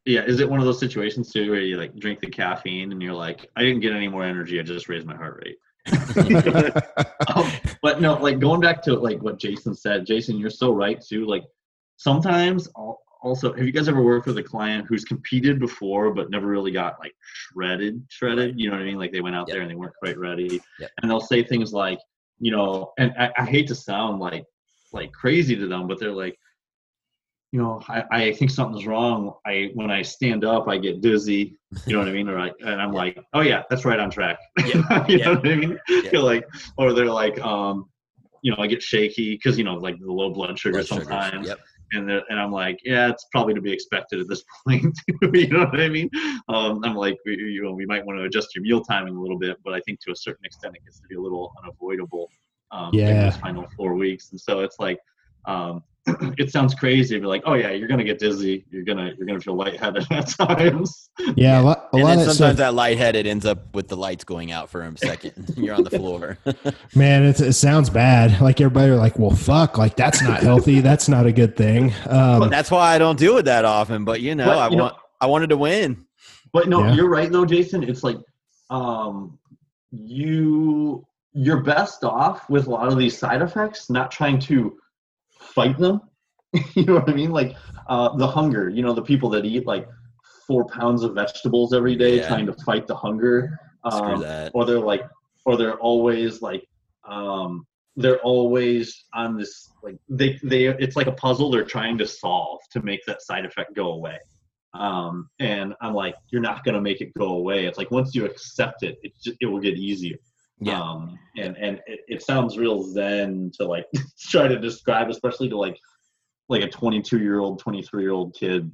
yeah, is it one of those situations too where you like drink the caffeine and you're like, I didn't get any more energy, I just raised my heart rate. Um, but no, like going back to like what Jason said, Jason, you're so right too. Like sometimes also, have you guys ever worked with a client who's competed before but never really got like shredded, shredded? You know what I mean? Like they went out Yep. there and they weren't quite ready, Yep. and they'll say things like, you know, and I, I hate to sound like like crazy to them, but they're like, you know, I, I think something's wrong. I when I stand up, I get dizzy. You know what I mean? Or I, and I'm Yeah. like, oh yeah, that's right on track. Yeah, you yeah. know what I mean? You're like, or they're like, um, you know, I get shaky because you know, like the low blood sugar Blood sugars. sometimes, Yep. And and I'm like, yeah, it's probably to be expected at this point. you know what I mean? Um, I'm like, we, you know, we might want to adjust your meal timing a little bit, but I think to a certain extent, it gets to be a little unavoidable. Um, in Yeah. those final four weeks, and so it's like. Um, it sounds crazy, but like, oh yeah, you're gonna get dizzy. You're gonna you're gonna feel lightheaded at times. yeah, a lot, a and lot then of that sometimes stuff. that lightheaded ends up with the lights going out for a second. You're on the floor. Man, it, it sounds bad. Like everybody are like, well, fuck, like that's not healthy. that's not a good thing. Um, That's why I don't do it that often. But you know, But, I you know- want I wanted to win. But no, Yeah. you're right though, Jason. It's like um you you're best off with a lot of these side effects, not trying to fight them. you know what I mean? Like uh the hunger, you know, the people that eat like four pounds of vegetables every day Yeah. trying to fight the hunger. Um, or they're like or they're always like um they're always on this like they they it's like a puzzle they're trying to solve to make that side effect go away um and i'm like you're not going to make it go away it's like once you accept it it just it will get easier Yeah. um and and it, it sounds real zen to like try to describe especially to like like a 22 year old 23 year old kid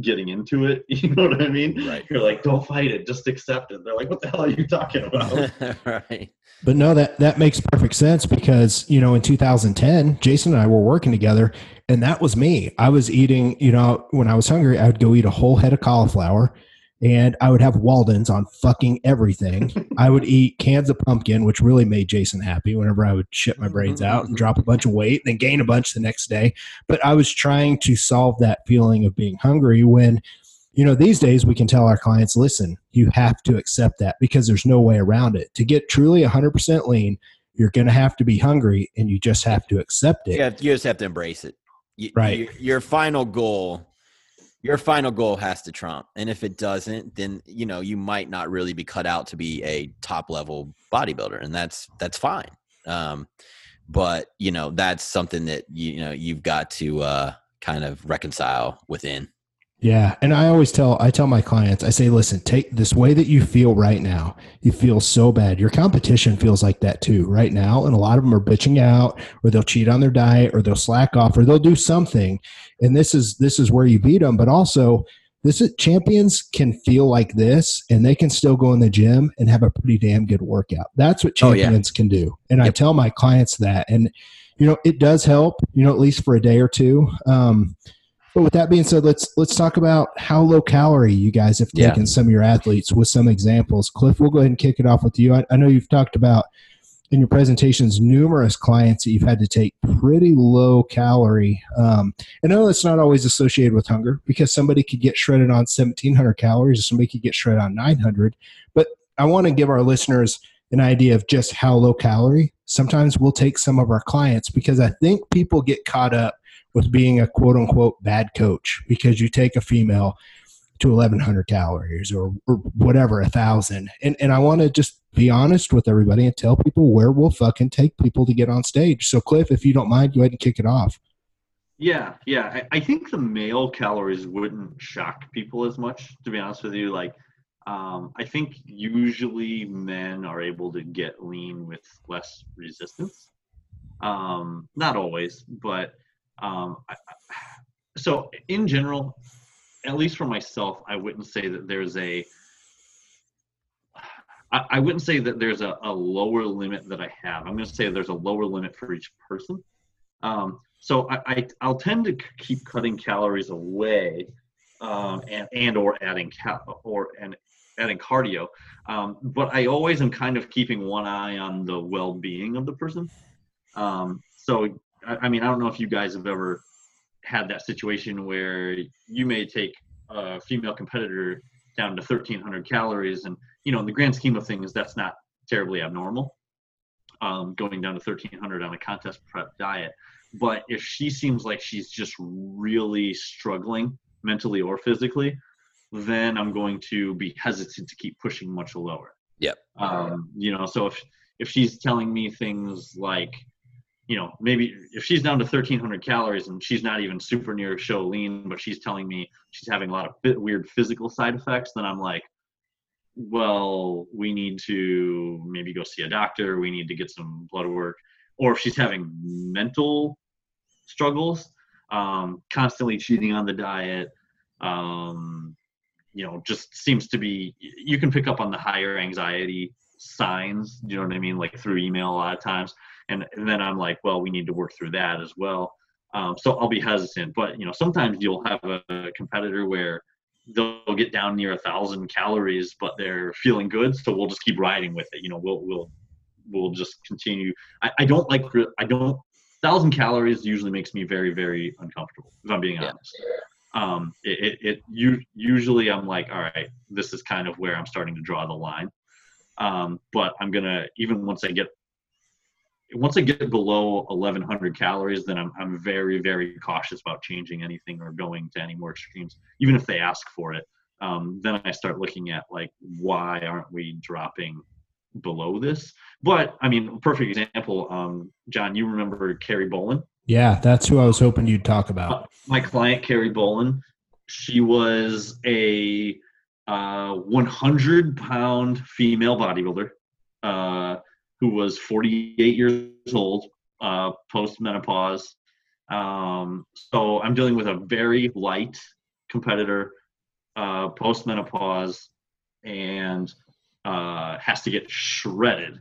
getting into it you know what i mean Right. you're like don't fight it just accept it they're like what the hell are you talking about right. But no, that that makes perfect sense because you know in 2010, Jason and I were working together, and that was me. I was eating, you know, when I was hungry, I would go eat a whole head of cauliflower, and I would have Walden's on fucking everything. I would eat cans of pumpkin, which really made Jason happy. Whenever I would shit my brains out and drop a bunch of weight, then gain a bunch the next day. But I was trying to solve that feeling of being hungry when you know these days we can tell our clients listen you have to accept that because there's no way around it to get truly 100% lean you're going to have to be hungry and you just have to accept it You, have, you just have to embrace it. You, Right. Your, your final goal, your final goal has to trump, and if it doesn't, then you know you might not really be cut out to be a top level bodybuilder, and that's that's fine. Um, but you know that's something that you know you've got to uh, kind of reconcile within. Yeah, and I always tell I tell my clients I say listen, take this way that you feel right now. You feel so bad. Your competition feels like that too right now, and a lot of them are bitching out or they'll cheat on their diet or they'll slack off or they'll do something. And this is this is where you beat them, but also this is champions can feel like this and they can still go in the gym and have a pretty damn good workout. That's what Oh, yeah. champions can do. And I tell my clients that and you know, it does help, you know, at least for a day or two. Um but with that being said, let's let's talk about how low calorie you guys have Yeah. taken some of your athletes with some examples. Cliff, we'll go ahead and kick it off with you. I, I know you've talked about in your presentations numerous clients that you've had to take pretty low calorie. Um, I know that's not always associated with hunger because somebody could get shredded on 1700 calories or somebody could get shredded on 900. But I want to give our listeners an idea of just how low calorie sometimes we'll take some of our clients because I think people get caught up with being a quote unquote bad coach because you take a female to 1100 calories or, or whatever, a thousand. And, and I want to just be honest with everybody and tell people where we'll fucking take people to get on stage. So, Cliff, if you don't mind, go ahead and kick it off. Yeah, yeah. I, I think the male calories wouldn't shock people as much, to be honest with you. Like, um, I think usually men are able to get lean with less resistance. Um, not always, but um, so in general, at least for myself, I wouldn't say that there's a. I, I wouldn't say that there's a, a lower limit that I have. I'm going to say there's a lower limit for each person. Um, so I, I I'll tend to keep cutting calories away um, and and or adding ca- or and adding cardio. Um, but I always am kind of keeping one eye on the well-being of the person. Um, so I, I mean, I don't know if you guys have ever had that situation where you may take a female competitor down to 1300 calories and you know in the grand scheme of things that's not terribly abnormal um, going down to 1300 on a contest prep diet but if she seems like she's just really struggling mentally or physically then i'm going to be hesitant to keep pushing much lower Yep. um, you know so if if she's telling me things like you know maybe if she's down to 1300 calories and she's not even super near show lean but she's telling me she's having a lot of bit weird physical side effects then i'm like well we need to maybe go see a doctor. We need to get some blood work. Or if she's having mental struggles um, constantly cheating on the diet um, you know just seems to be you can pick up on the higher anxiety signs you know what i mean? Like through email a lot of times and, and then i'm like well we need to work through that as well. Um, so i'll be hesitant but you know sometimes you'll have a, a competitor where they'll get down near a thousand calories but they're feeling good so we'll just keep riding with it. You know we'll we'll we'll just continue. I, I don't like i don't thousand calories usually makes me very very uncomfortable if i'm being Yeah. honest. Um it, it, it you usually i'm like all right this is kind of where i'm starting to draw the line. Um but i'm gonna even once i get once i get below 1100 calories then i'm, I'm very very cautious about changing anything or going to any more extremes even if they ask for it. Um, then i start looking at like why aren't we dropping below this? But i mean perfect example um, john you remember carrie bolin? Yeah, that's who I was hoping you'd talk about. my client Carrie Bolin, she was a uh, 100 pound female bodybuilder. Uh, who was 48 years old, uh, post menopause. Um, so I'm dealing with a very light competitor, uh, post menopause, and uh, has to get shredded.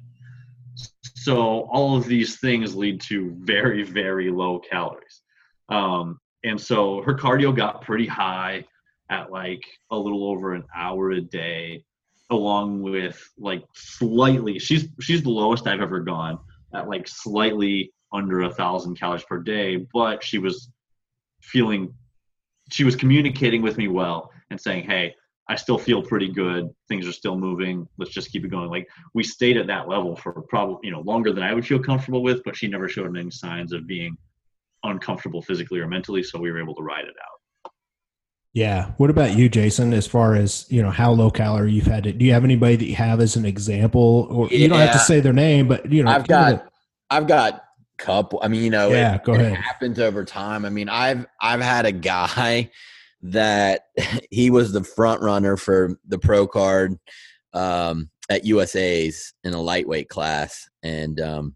So all of these things lead to very, very low calories. Um, and so her cardio got pretty high at like a little over an hour a day, along with like slightly. She's she's the lowest I've ever gone at like slightly under a thousand calories per day, but she was feeling she was communicating with me well and saying, "Hey, I still feel pretty good. Things are still moving. Let's just keep it going." Like we stayed at that level for probably you know longer than I would feel comfortable with, but she never showed any signs of being uncomfortable physically or mentally, so we were able to ride it out. Yeah. What about you, Jason? As far as you know, how low calorie you've had it? Do you have anybody that you have as an example, or you don't have to say their name, but you know, I've got, I've got couple. I mean, you know, Yeah, it, go it ahead. happens over time. I mean, I've I've had a guy that he was the front runner for the pro card um, at USA's in a lightweight class, and um,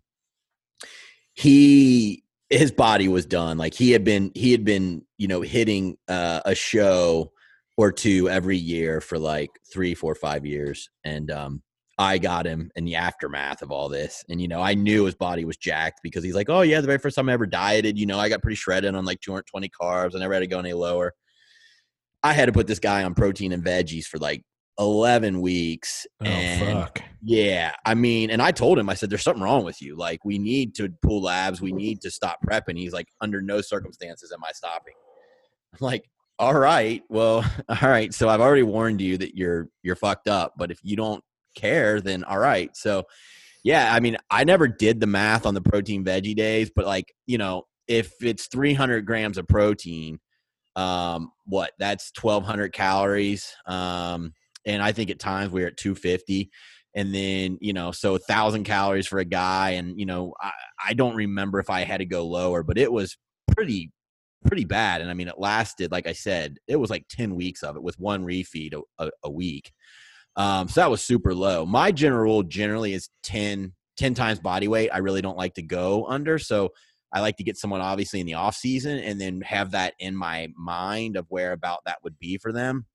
he his body was done. Like he had been he had been you know hitting uh, a show or two every year for like three, four, five years, and um, I got him in the aftermath of all this. And, you know, I knew his body was jacked because he's like, oh, yeah, the very first time I ever dieted, you know, I got pretty shredded on like 220 carbs. I never had to go any lower. I had to put this guy on protein and veggies for like 11 weeks. oh and fuck. yeah, I mean, and I told him, I said, there's something wrong with you. Like, we need to pull labs. We need to stop prepping. He's like, under no circumstances am I stopping. I'm like, all right, well, all right. So I've already warned you that you're you're fucked up. But if you don't care, then all right. So yeah, I mean, I never did the math on the protein veggie days, but like, you know, if it's 300 grams of protein, um, what that's 1200 calories. Um, and I think at times we we're at 250 and then you know so a thousand calories for a guy and you know I, I don't remember if i had to go lower but it was pretty pretty bad and i mean it lasted like i said it was like 10 weeks of it with one refeed a, a, a week um, so that was super low. My general rule generally is 10 10 times body weight i really don't like to go under so i like to get someone obviously in the off season and then have that in my mind of where about that would be for them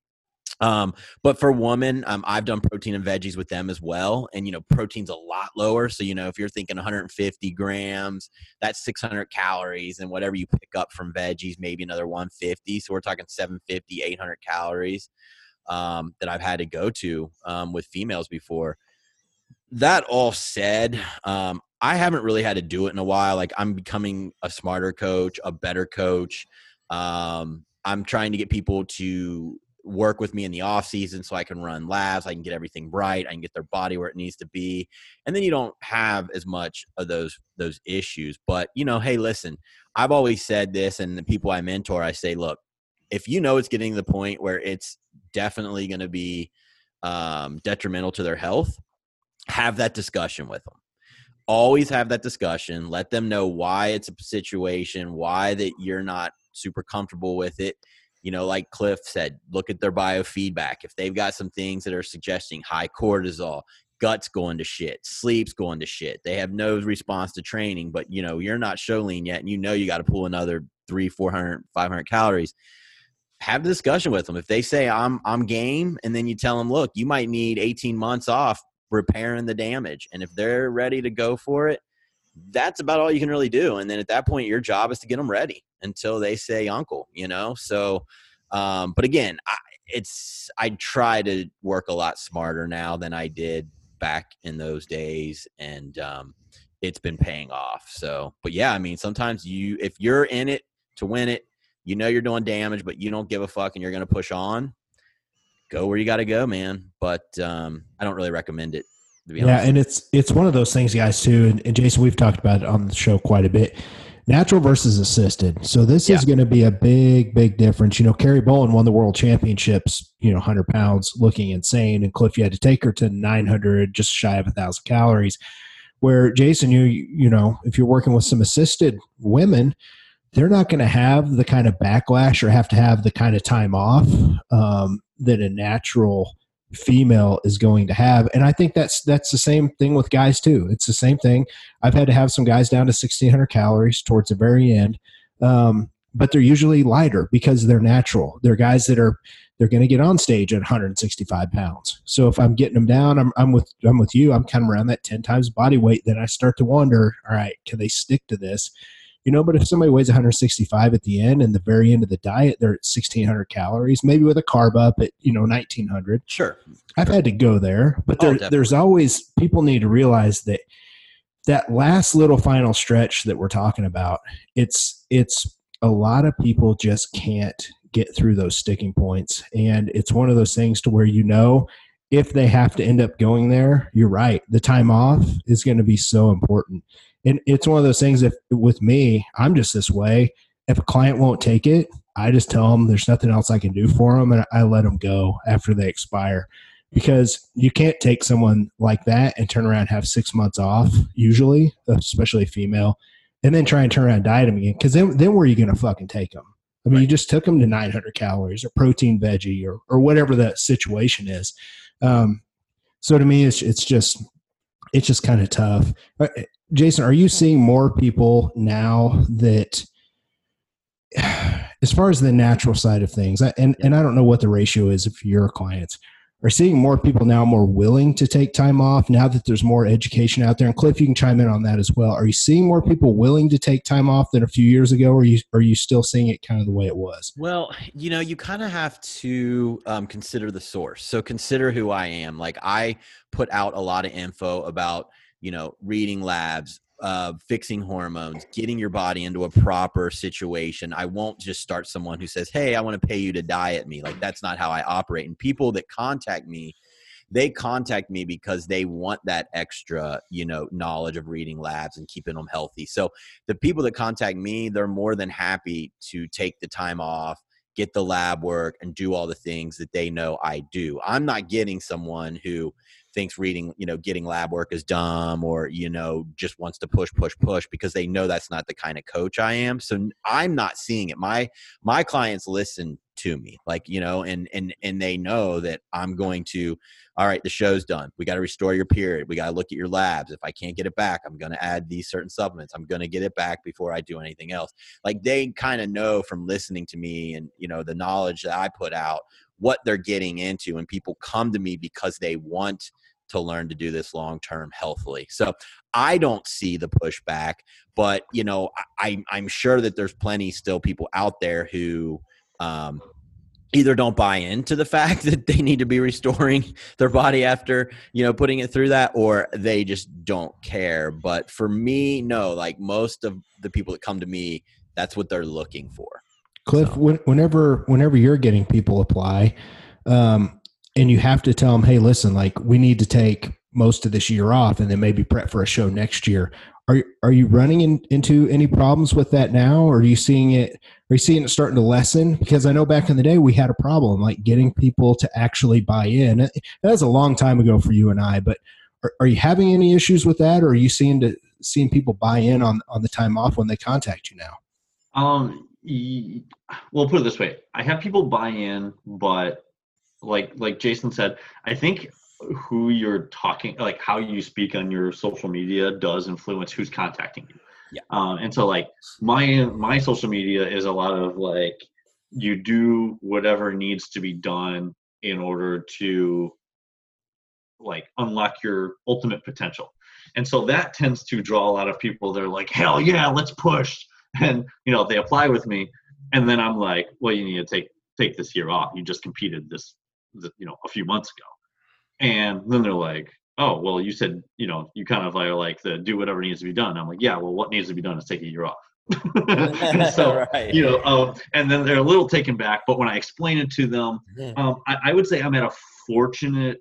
Um, but for women, um, I've done protein and veggies with them as well. And, you know, protein's a lot lower. So, you know, if you're thinking 150 grams, that's 600 calories. And whatever you pick up from veggies, maybe another 150. So we're talking 750, 800 calories um, that I've had to go to um, with females before. That all said, um, I haven't really had to do it in a while. Like I'm becoming a smarter coach, a better coach. Um, I'm trying to get people to work with me in the off season so I can run labs, I can get everything bright, I can get their body where it needs to be. And then you don't have as much of those those issues. But, you know, hey, listen, I've always said this and the people I mentor, I say, look, if you know it's getting to the point where it's definitely going to be um, detrimental to their health, have that discussion with them. Always have that discussion. Let them know why it's a situation, why that you're not super comfortable with it you know, like Cliff said, look at their biofeedback. If they've got some things that are suggesting high cortisol, guts going to shit, sleep's going to shit, they have no response to training, but you know, you're not show lean yet and you know you got to pull another three, 400, 500 calories. Have a discussion with them. If they say I'm I'm game, and then you tell them, look, you might need 18 months off repairing the damage, and if they're ready to go for it, that's about all you can really do. And then at that point, your job is to get them ready until they say uncle, you know? So, um, but again, I, it's, I try to work a lot smarter now than I did back in those days. And, um, it's been paying off. So, but yeah, I mean, sometimes you, if you're in it to win it, you know you're doing damage, but you don't give a fuck and you're going to push on, go where you got to go, man. But um, I don't really recommend it. Yeah, and it's it's one of those things, guys, too. And, and Jason, we've talked about it on the show quite a bit natural versus assisted. So this yeah. is going to be a big, big difference. You know, Carrie Bolin won the world championships, you know, 100 pounds looking insane. And Cliff, you had to take her to 900, just shy of a thousand calories. Where Jason, you, you know, if you're working with some assisted women, they're not going to have the kind of backlash or have to have the kind of time off um, that a natural female is going to have. And i think that's that's the same thing with guys too. It's the same thing. I've had to have some guys down to 1600 calories towards the very end um, but they're usually lighter because they're natural. They're guys that are they're going to get on stage at 165 pounds. So if i'm getting them down i'm, I'm with i'm with you. I'm kind of around that 10 times body weight then i start to wonder all right can they stick to this you know but if somebody weighs 165 at the end and the very end of the diet they're at 1600 calories maybe with a carb up at you know 1900 sure. I've had to go there but oh, there, oh, there's always people need to realize that that last little final stretch that we're talking about it's it's a lot of people just can't get through those sticking points. And it's one of those things to where you know if they have to end up going there you're right the time off is going to be so important and it's one of those things if with me i'm just this way. If a client won't take it i just tell them there's nothing else i can do for them and i let them go after they expire. Because you can't take someone like that and turn around and have six months off usually especially a female and then try and turn around and diet them again. Because then, then where are you going to fucking take them i mean right. you just took them to 900 calories or protein veggie or, or whatever that situation is. Um, so to me it's, it's just it's just kind of tough Jason, are you seeing more people now that, as far as the natural side of things, and, and I don't know what the ratio is if your clients, are seeing more people now more willing to take time off now that there's more education out there? And Cliff, you can chime in on that as well. Are you seeing more people willing to take time off than a few years ago, or are you, are you still seeing it kind of the way it was? Well, you know, you kind of have to um, consider the source. So consider who I am. Like I put out a lot of info about you know, reading labs, uh, fixing hormones, getting your body into a proper situation. I won't just start someone who says, Hey, I want to pay you to diet me. Like, that's not how I operate. And people that contact me, they contact me because they want that extra, you know, knowledge of reading labs and keeping them healthy. So the people that contact me, they're more than happy to take the time off, get the lab work, and do all the things that they know I do. I'm not getting someone who thinks reading, you know, getting lab work is dumb or, you know, just wants to push, push, push because they know that's not the kind of coach I am. So I'm not seeing it. My my clients listen to me like you know and and and they know that i'm going to all right the show's done. We got to restore your period. We got to look at your labs. If i can't get it back i'm going to add these certain supplements. I'm going to get it back before i do anything else. Like they kind of know from listening to me and you know the knowledge that i put out what they're getting into and people come to me because they want to learn to do this long term healthily. So I don't see the pushback, but you know, I, I'm sure that there's plenty still people out there who um, either don't buy into the fact that they need to be restoring their body after you know putting it through that or they just don't care but for me no like most of the people that come to me that's what they're looking for cliff so. whenever whenever you're getting people apply um, and you have to tell them hey listen like we need to take most of this year off and then maybe prep for a show next year are, are you running in, into any problems with that now or are you seeing it are you seeing it starting to lessen? Because I know back in the day we had a problem like getting people to actually buy in. That was a long time ago for you and I, but are, are you having any issues with that, or are you seeing to seeing people buy in on on the time off when they contact you now? Um, well, put it this way: I have people buy in, but like like Jason said, I think who you're talking, like how you speak on your social media, does influence who's contacting you. Yeah. Um, and so like my my social media is a lot of like you do whatever needs to be done in order to like unlock your ultimate potential. And so that tends to draw a lot of people. They're like, hell yeah, let's push. And you know, they apply with me, and then I'm like, well, you need to take take this year off. You just competed this, you know, a few months ago. And then they're like, oh well you said you know you kind of are like the do whatever needs to be done i'm like yeah well what needs to be done is take a year off so right. you know um, and then they're a little taken back but when i explain it to them um, I, I, would say i'm at a fortunate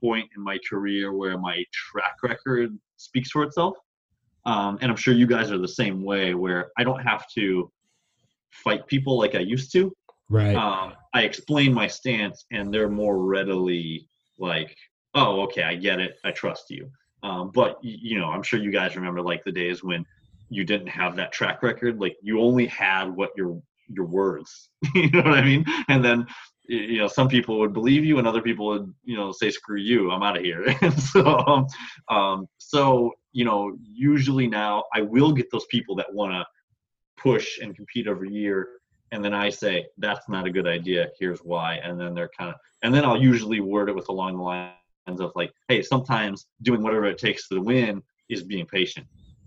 point in my career where my track record speaks for itself um, and i'm sure you guys are the same way where i don't have to fight people like i used to right um, i explain my stance and they're more readily like oh, okay, I get it. I trust you. Um, but you know, I'm sure you guys remember like the days when you didn't have that track record. Like you only had what your your words. you know what I mean? And then you know some people would believe you and other people would you know say screw you i'm out of here and so um, um, so you know usually now i will get those people that want to push and compete every year and then i say that's not a good idea here's why and then they're kind of and then i'll usually word it with along the lines of like, hey, sometimes doing whatever it takes to win is being patient.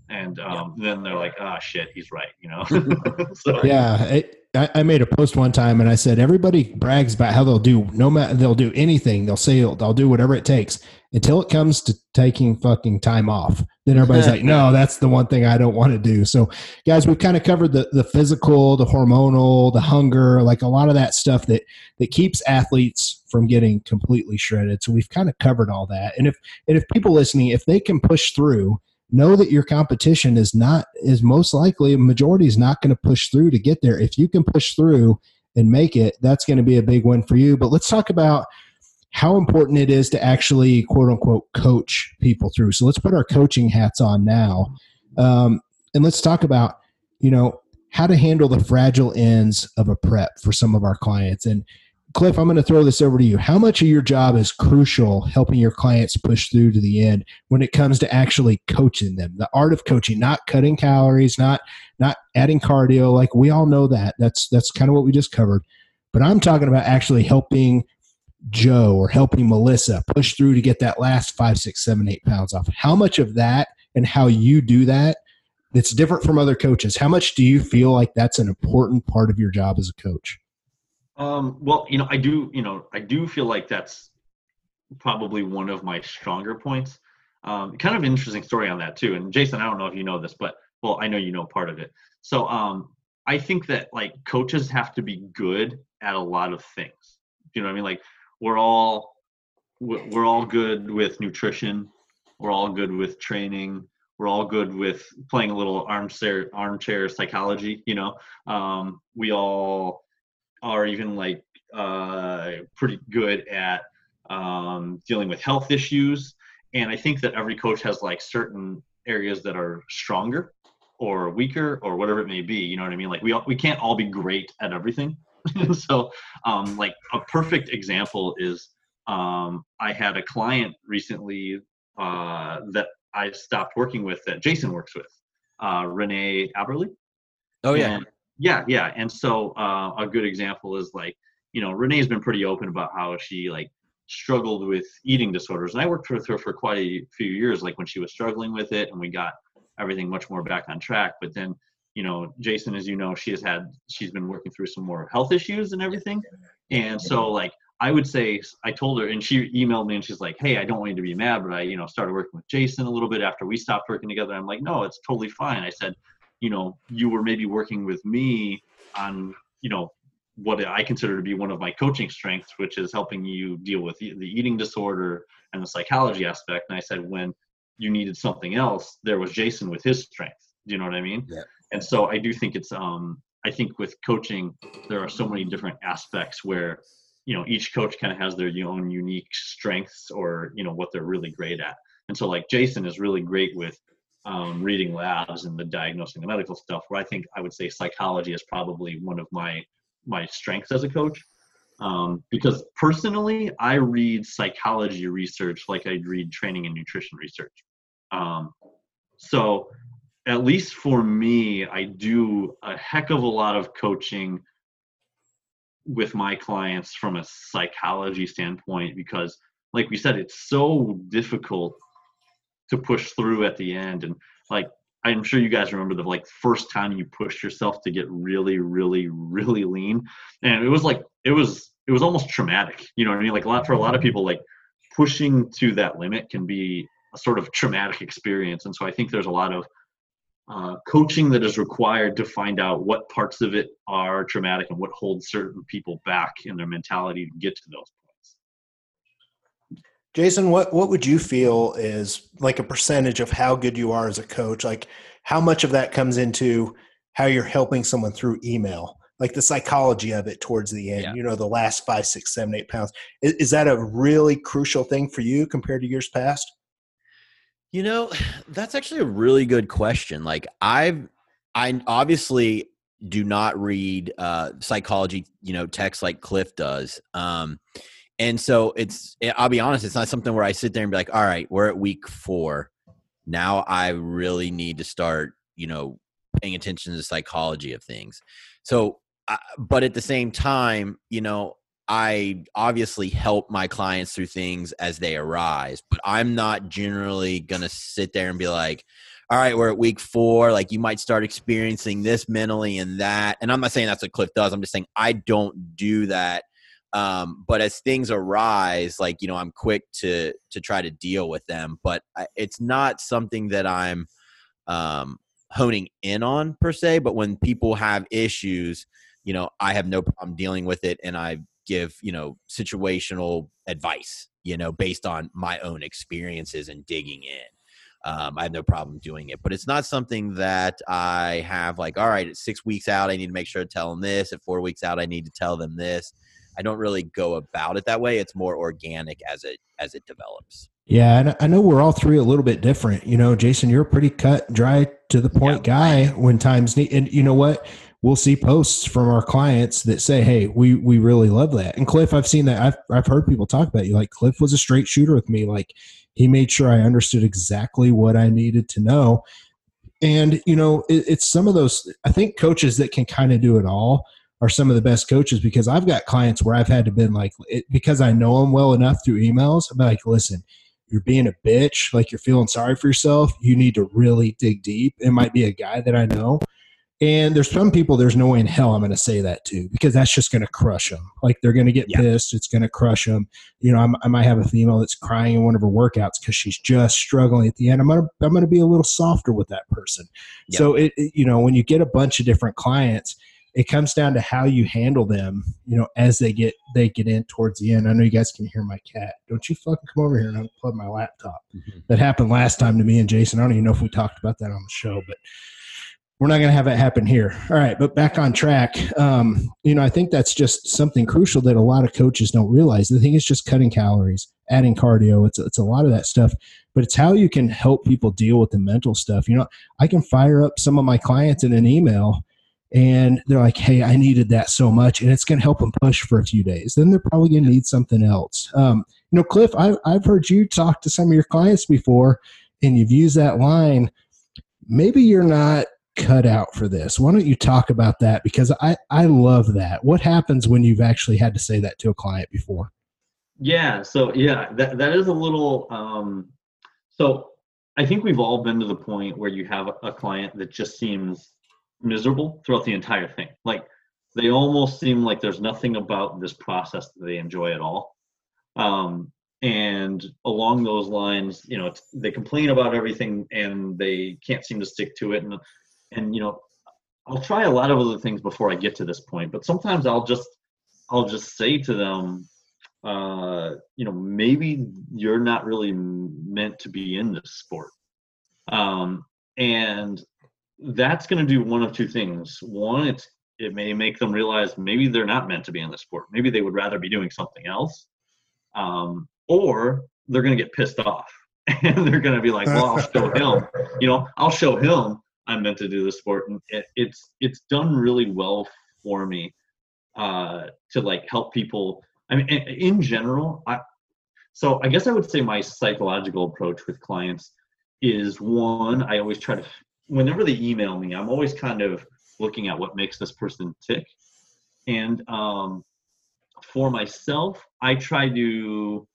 And um, yeah. then they're like, ah, oh, shit, he's right, you know. so, yeah, it, I, I, made a post one time, and I said everybody brags about how they'll do no matter they'll do anything, they'll say they'll do whatever it takes until it comes to taking fucking time off. Then everybody's like, no, that's the one thing I don't want to do. So, guys, we've kind of covered the the physical, the hormonal, the hunger, like a lot of that stuff that that keeps athletes from getting completely shredded. So we've kind of covered all that. And if and if people listening, if they can push through, know that your competition is not is most likely a majority is not going to push through to get there. If you can push through and make it, that's going to be a big win for you. But let's talk about how important it is to actually quote unquote coach people through. So let's put our coaching hats on now. Um, and let's talk about, you know, how to handle the fragile ends of a prep for some of our clients. And Cliff, I'm going to throw this over to you. How much of your job is crucial helping your clients push through to the end when it comes to actually coaching them? The art of coaching, not cutting calories, not not adding cardio. Like we all know that. That's that's kind of what we just covered. But I'm talking about actually helping Joe or helping Melissa push through to get that last five, six, seven, eight pounds off. How much of that and how you do that that's different from other coaches? How much do you feel like that's an important part of your job as a coach? Um, well, you know, I do, you know, I do feel like that's probably one of my stronger points. Um, kind of interesting story on that too. And Jason, I don't know if you know this, but well, I know you know part of it. So um, I think that like coaches have to be good at a lot of things. You know what I mean? Like we're all we're all good with nutrition. We're all good with training. We're all good with playing a little armchair armchair psychology. You know, um, we all are even like uh, pretty good at um, dealing with health issues. And I think that every coach has like certain areas that are stronger or weaker or whatever it may be. You know what I mean? Like we we can't all be great at everything. so, um, like a perfect example is um, I had a client recently uh, that I stopped working with that Jason works with, uh, Renee Aberly. Oh yeah. And yeah yeah and so uh, a good example is like you know, Renee's been pretty open about how she like struggled with eating disorders, and I worked with her for quite a few years, like when she was struggling with it, and we got everything much more back on track. But then, you know, Jason, as you know, she has had she's been working through some more health issues and everything, and so like I would say I told her, and she emailed me, and she's like, "Hey, I don't want you to be mad, but I, you know, started working with Jason a little bit after we stopped working together." I'm like, "No, it's totally fine." I said, "You know, you were maybe working with me on, you know, what I consider to be one of my coaching strengths, which is helping you deal with the eating disorder and the psychology aspect." And I said, when you needed something else, there was Jason with his strength. Do you know what I mean? Yeah. And so I do think it's um I think with coaching there are so many different aspects where you know each coach kind of has their own unique strengths or you know what they're really great at and so like jason is really great with um, reading labs and the diagnosing the medical stuff where i think i would say psychology is probably one of my my strengths as a coach. Um, because personally i read psychology research like i read training and nutrition research. Um, so at least for me i do a heck of a lot of coaching with my clients from a psychology standpoint because like we said it's so difficult to push through at the end. And like i'm sure you guys remember the like first time you pushed yourself to get really really really lean. And it was like it was it was almost traumatic. You know what i mean? Like a lot for a lot of people like pushing to that limit can be a sort of traumatic experience. And so i think there's a lot of uh, coaching that is required to find out what parts of it are traumatic and what holds certain people back in their mentality to get to those. Jason, what, what would you feel is like a percentage of how good you are as a coach? Like how much of that comes into how you're helping someone through email? Like the psychology of it towards the end, yeah. you know, the last five, six, seven, eight pounds. Is, is that a really crucial thing for you compared to years past? You know, that's actually a really good question. Like I've I obviously do not read uh psychology, you know, text like Cliff does. Um and so it's eh, I'll be honest, it's not something where I sit there and be like, "All right, we're at week 4. Now I really need to start, you know, paying attention to the psychology of things." So uh, but at the same time, you know, I obviously help my clients through things as they arise, but I'm not generally going to sit there and be like, all right, we're at week four. Like you might start experiencing this mentally and that. And I'm not saying that's what Cliff does. I'm just saying I don't do that. Um, but as things arise, like, you know, I'm quick to, to try to deal with them, but I, it's not something that I'm, um, honing in on per se, but when people have issues, you know, I have no problem dealing with it and I give you know situational advice you know based on my own experiences and digging in. Um, i have no problem doing it but it's not something that i have like all right at six weeks out i need to make sure to tell them this. At four weeks out i need to tell them this i don't really go about it that way it's more organic as it as it develops yeah, and I know we're all three a little bit different. You know, Jason, you're a pretty cut, dry to the point yeah. guy when times need. And you know what? we'll see posts from our clients that say, "Hey, we we really love that." And Cliff, I've seen that. I've I've heard people talk about you. Like Cliff was a straight shooter with me. Like he made sure I understood exactly what I needed to know. And you know, it, it's some of those. I think coaches that can kind of do it all are some of the best coaches because I've got clients where I've had to been like it, because I know them well enough through emails. I'm like, listen. You're being a bitch, like you're feeling sorry for yourself. You need to really dig deep. It might be a guy that I know and there's some people there's no way in hell I'm going to say that to because that's just going to crush them. Like they're going to get yeah. pissed. It's going to crush them. You know, I'm, i might have a female that's crying in one of her workouts because she's just struggling at the end. I'm going to I'm going to be a little softer with that person. Yeah. So it, it, you know when you get a bunch of different clients, it comes down to how you handle them. You know, as they get they get in towards the end. I know you guys can hear my cat. Don't you fucking come over here and unplug my laptop. Mm-hmm. That happened last time to me and Jason. I don't even know if we talked about that on the show, but we're not going to have that happen here. All right, but back on track. Um, you know, I think that's just something crucial that a lot of coaches don't realize. The thing is just cutting calories, adding cardio. It's it's a lot of that stuff, but it's how you can help people deal with the mental stuff. You know, I can fire up some of my clients in an email, and they're like, "Hey, I needed that so much," and it's going to help them push for a few days. Then they're probably going to need something else. Um, you know, Cliff, I, I've heard you talk to some of your clients before, and you've used that line. Maybe you're not cut out for this. Why don't you talk about that? Because I, I love that. What happens when you've actually had to say that to a client before? Yeah. So yeah, that, that is a little, um, so I think we've all been to the point where you have a client that just seems miserable throughout the entire thing. Like they almost seem like there's nothing about this process that they enjoy at all. Um, and along those lines, you know, they complain about everything and they can't seem to stick to it. And and you know, I'll try a lot of other things before I get to this point. But sometimes I'll just I'll just say to them, uh, you know, maybe you're not really meant to be in this sport. Um, and that's going to do one of two things. One, it's it may make them realize maybe they're not meant to be in the sport. Maybe they would rather be doing something else. Um, or they're going to get pissed off and they're going to be like, well, I'll show him, you know, I'll show him I'm meant to do the sport. And it, it's, it's done really well for me uh, to like help people. I mean, in general, I, so I guess I would say my psychological approach with clients is one, I always try to, whenever they email me, I'm always kind of looking at what makes this person tick. And um, for myself, I try to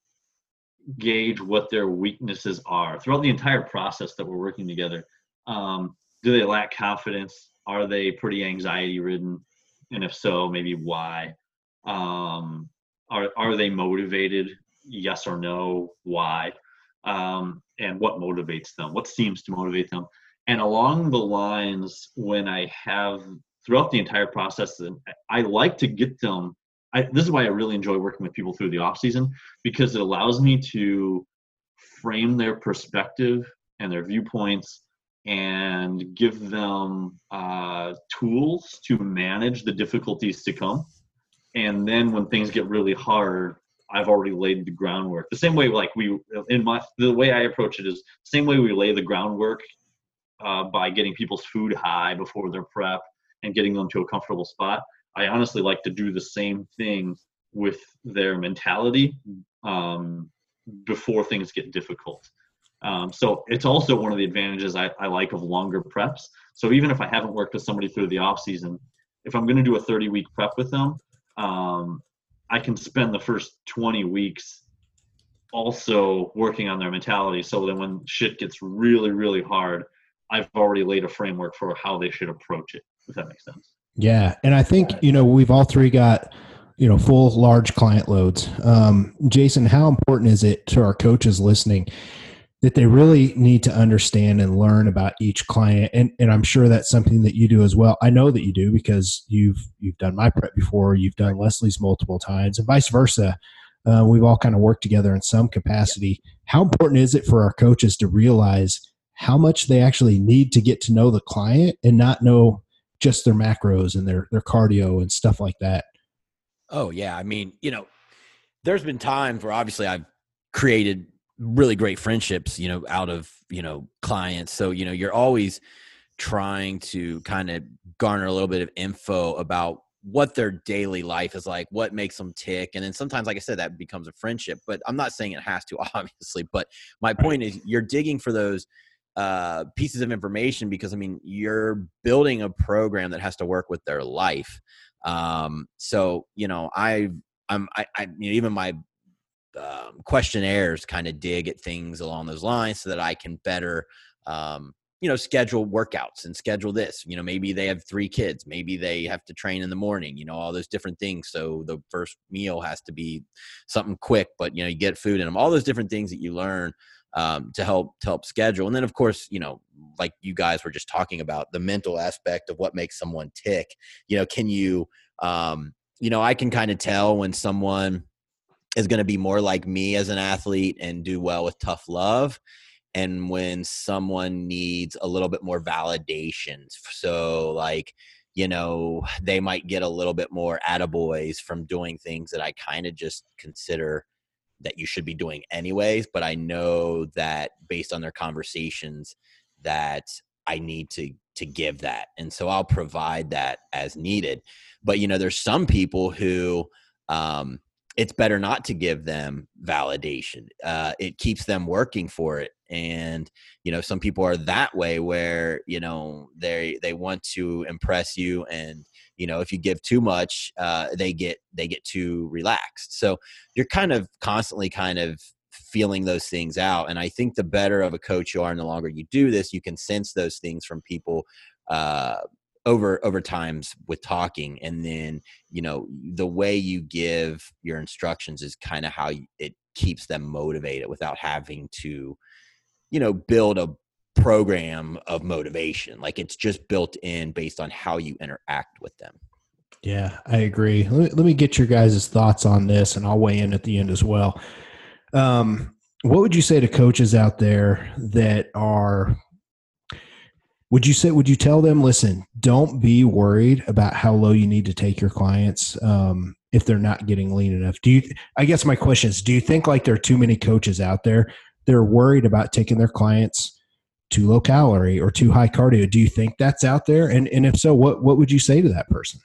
gauge what their weaknesses are throughout the entire process that we're working together. Um, do they lack confidence? Are they pretty anxiety ridden? And if so, maybe why? Um, are are they motivated? Yes or no? Why? Um, and what motivates them? What seems to motivate them? And along the lines, when I have throughout the entire process, I like to get them I, this is why I really enjoy working with people through the off season because it allows me to frame their perspective and their viewpoints and give them uh, tools to manage the difficulties to come. And then when things get really hard, I've already laid the groundwork. The same way, like we in my the way I approach it is the same way we lay the groundwork uh, by getting people's food high before their prep and getting them to a comfortable spot. I honestly like to do the same thing with their mentality um, before things get difficult. Um, so it's also one of the advantages I, I, like of longer preps. So even if I haven't worked with somebody through the off season, if I'm going to do a 30 week prep with them, um, I can spend the first 20 weeks also working on their mentality so that when shit gets really, really hard, I've already laid a framework for how they should approach it, if that makes sense. Yeah, and I think you know we've all three got you know full large client loads. Um, Jason, how important is it to our coaches listening that they really need to understand and learn about each client? And and I'm sure that's something that you do as well. I know that you do because you've you've done my prep before, you've done Leslie's multiple times, and vice versa. Uh, we've all kind of worked together in some capacity. How important is it for our coaches to realize how much they actually need to get to know the client and not know just their macros and their their cardio and stuff like that. Oh yeah, I mean, you know, there's been times where obviously I've created really great friendships, you know, out of, you know, clients. So, you know, you're always trying to kind of garner a little bit of info about what their daily life is like, what makes them tick. And then sometimes, like I said, that becomes a friendship. But I'm not saying it has to, obviously. But my point is, you're digging for those uh, pieces of information because I mean you're building a program that has to work with their life. Um, so you know I I'm I, I you know, even my um, questionnaires kind of dig at things along those lines so that I can better um, you know schedule workouts and schedule this. You know maybe they have three kids. Maybe they have to train in the morning you know all those different things. So the first meal has to be something quick but you know you get food in them all those different things that you learn um, to help to help schedule. And then of course, you know, like you guys were just talking about the mental aspect of what makes someone tick. You know, can you um, you know, I can kind of tell when someone is going to be more like me as an athlete and do well with tough love and when someone needs a little bit more validation. So like you know, they might get a little bit more attaboys from doing things that I kind of just consider that you should be doing anyways but i know that based on their conversations that i need to to give that. And so i'll provide that as needed. But you know there's some people who um it's better not to give them validation. Uh it keeps them working for it. And you know some people are that way where you know they they want to impress you and you know if you give too much uh, they get they get too relaxed. So you're kind of constantly kind of feeling those things out and i think the better of a coach you are and the longer you do this you can sense those things from people uh, over over times with talking and then you know the way you give your instructions is kind of how it keeps them motivated without having to you know build a program of motivation like it's just built in based on how you interact with them. Yeah i agree. Let me, let me get your guys' thoughts on this and i'll weigh in at the end as well. Um, what would you say to coaches out there that are would you say would you tell them listen don't be worried about how low you need to take your clients um, if they're not getting lean enough. Do you i guess my question is do you think like there are too many coaches out there they're worried about taking their clients too low calorie or too high cardio do you think that's out there? And and if so what what would you say to that person?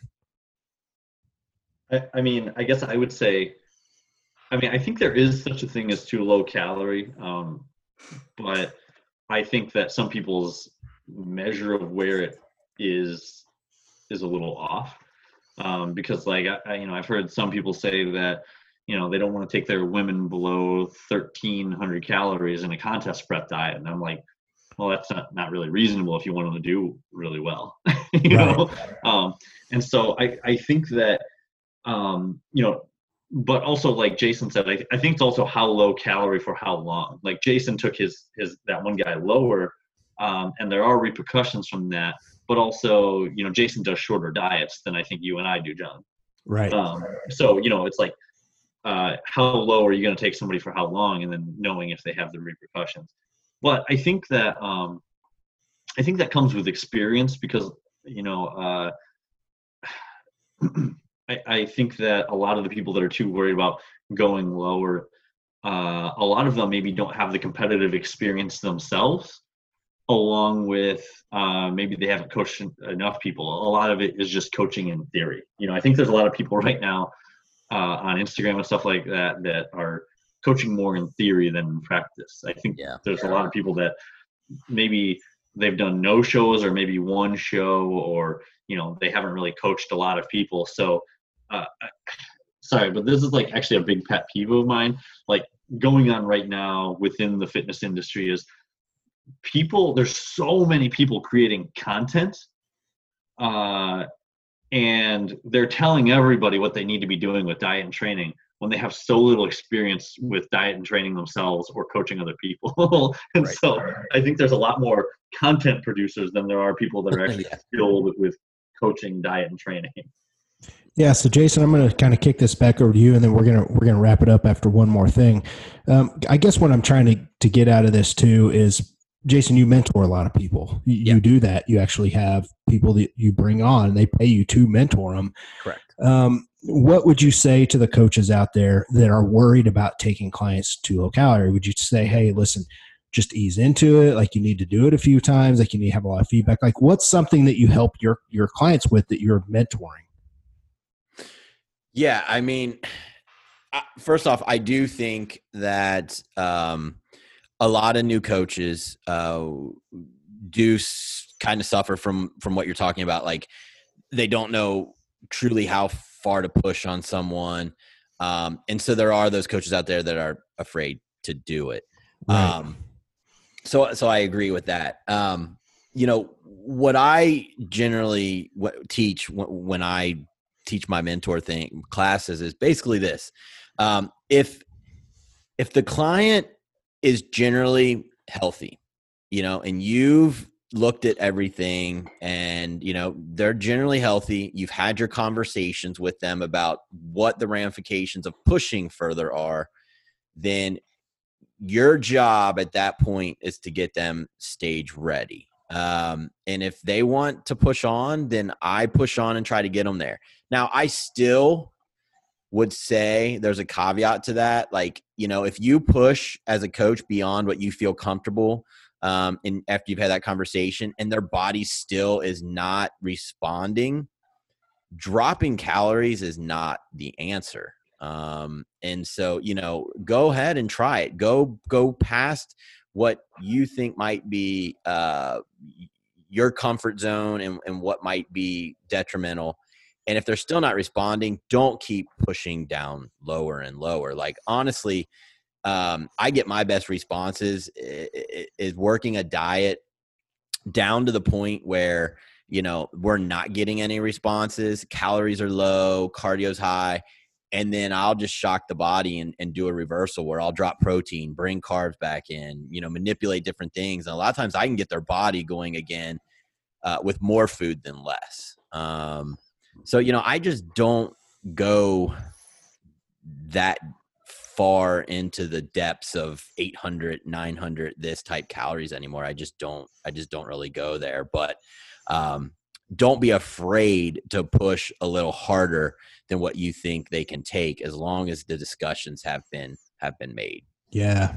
I, I mean i guess i would say i mean i think there is such a thing as too low calorie um, but i think that some people's measure of where it is is a little off. Um, because like I, you know i've heard some people say that you know they don't want to take their women below 1300 calories in a contest prep diet and i'm like well that's not, not really reasonable if you want them to do really well you right. know um, and so I, I think that um, you know but also like jason said I, I think it's also how low calorie for how long like jason took his his that one guy lower um, and there are repercussions from that. But also, you know, Jason does shorter diets than I think you and I do, John. Right. Um, so you know, it's like, uh, how low are you going to take somebody for how long, and then knowing if they have the repercussions. But I think that um, I think that comes with experience because you know. Uh, I, I think that a lot of the people that are too worried about going lower, uh, a lot of them maybe don't have the competitive experience themselves along with uh, maybe they haven't coached enough people. A lot of it is just coaching in theory. You know, I think there's a lot of people right now uh, on Instagram and stuff like that that are coaching more in theory than in practice. I think yeah. there's a lot of people that maybe they've done no shows or maybe one show or you know they haven't really coached a lot of people. So, uh, sorry, but this is like actually a big pet peeve of mine. Like going on right now within the fitness industry is people there's so many people creating content uh, and they're telling everybody what they need to be doing with diet and training when they have so little experience with diet and training themselves or coaching other people and right. so i think there's a lot more content producers than there are people that are actually yeah. skilled with coaching diet and training yeah, so Jason, I'm going to kind of kick this back over to you, and then we're going to we're going to wrap it up after one more thing. Um, I guess what I'm trying to to get out of this too is Jason, you mentor a lot of people. You, yeah. you, do that. You actually have people that you bring on, and they pay you to mentor them. Correct. Um, what would you say to the coaches out there that are worried about taking clients to low calorie? Would you say, "Hey, listen, just ease into it. Like you need to do it a few times. Like you need to have a lot of feedback. Like what's something that you help your your clients with that you're mentoring?" Yeah, I mean, first off, I do think that. Um, a lot of new coaches uh, do s- kind of suffer from from what you're talking about. Like they don't know truly how far to push on someone, um, and so there are those coaches out there that are afraid to do it. Right. Um, so so I agree with that. Um, you know what I generally teach when I teach my mentor thing classes is basically this: um, if if the client is generally healthy, you know, and you've looked at everything and you know they're generally healthy you've had your conversations with them about what the ramifications of pushing further are then your job at that point is to get them stage ready um, and if they want to push on then i push on and try to get them there now i still would say there's a caveat to that. Like, you know, if you push as a coach beyond what you feel comfortable, um, and after you've had that conversation and their body still is not responding, dropping calories is not the answer. Um, and so, you know, go ahead and try it. Go, go past what you think might be uh, your comfort zone and, and what might be detrimental. And if they're still not responding, don't keep pushing down lower and lower. Like honestly, um, I get my best responses is working a diet down to the point where you know we're not getting any responses, calories are low, cardio's high, and then I'll just shock the body and, and do a reversal where I'll drop protein, bring carbs back in, you know, manipulate different things. And a lot of times I can get their body going again uh, with more food than less. Um, so, you know, I just don't go that far into the depths of 800, 900, this type calories anymore. I just don't, I just don't really go there. But, um, don't be afraid to push a little harder than what you think they can take as long as the discussions have been have been made yeah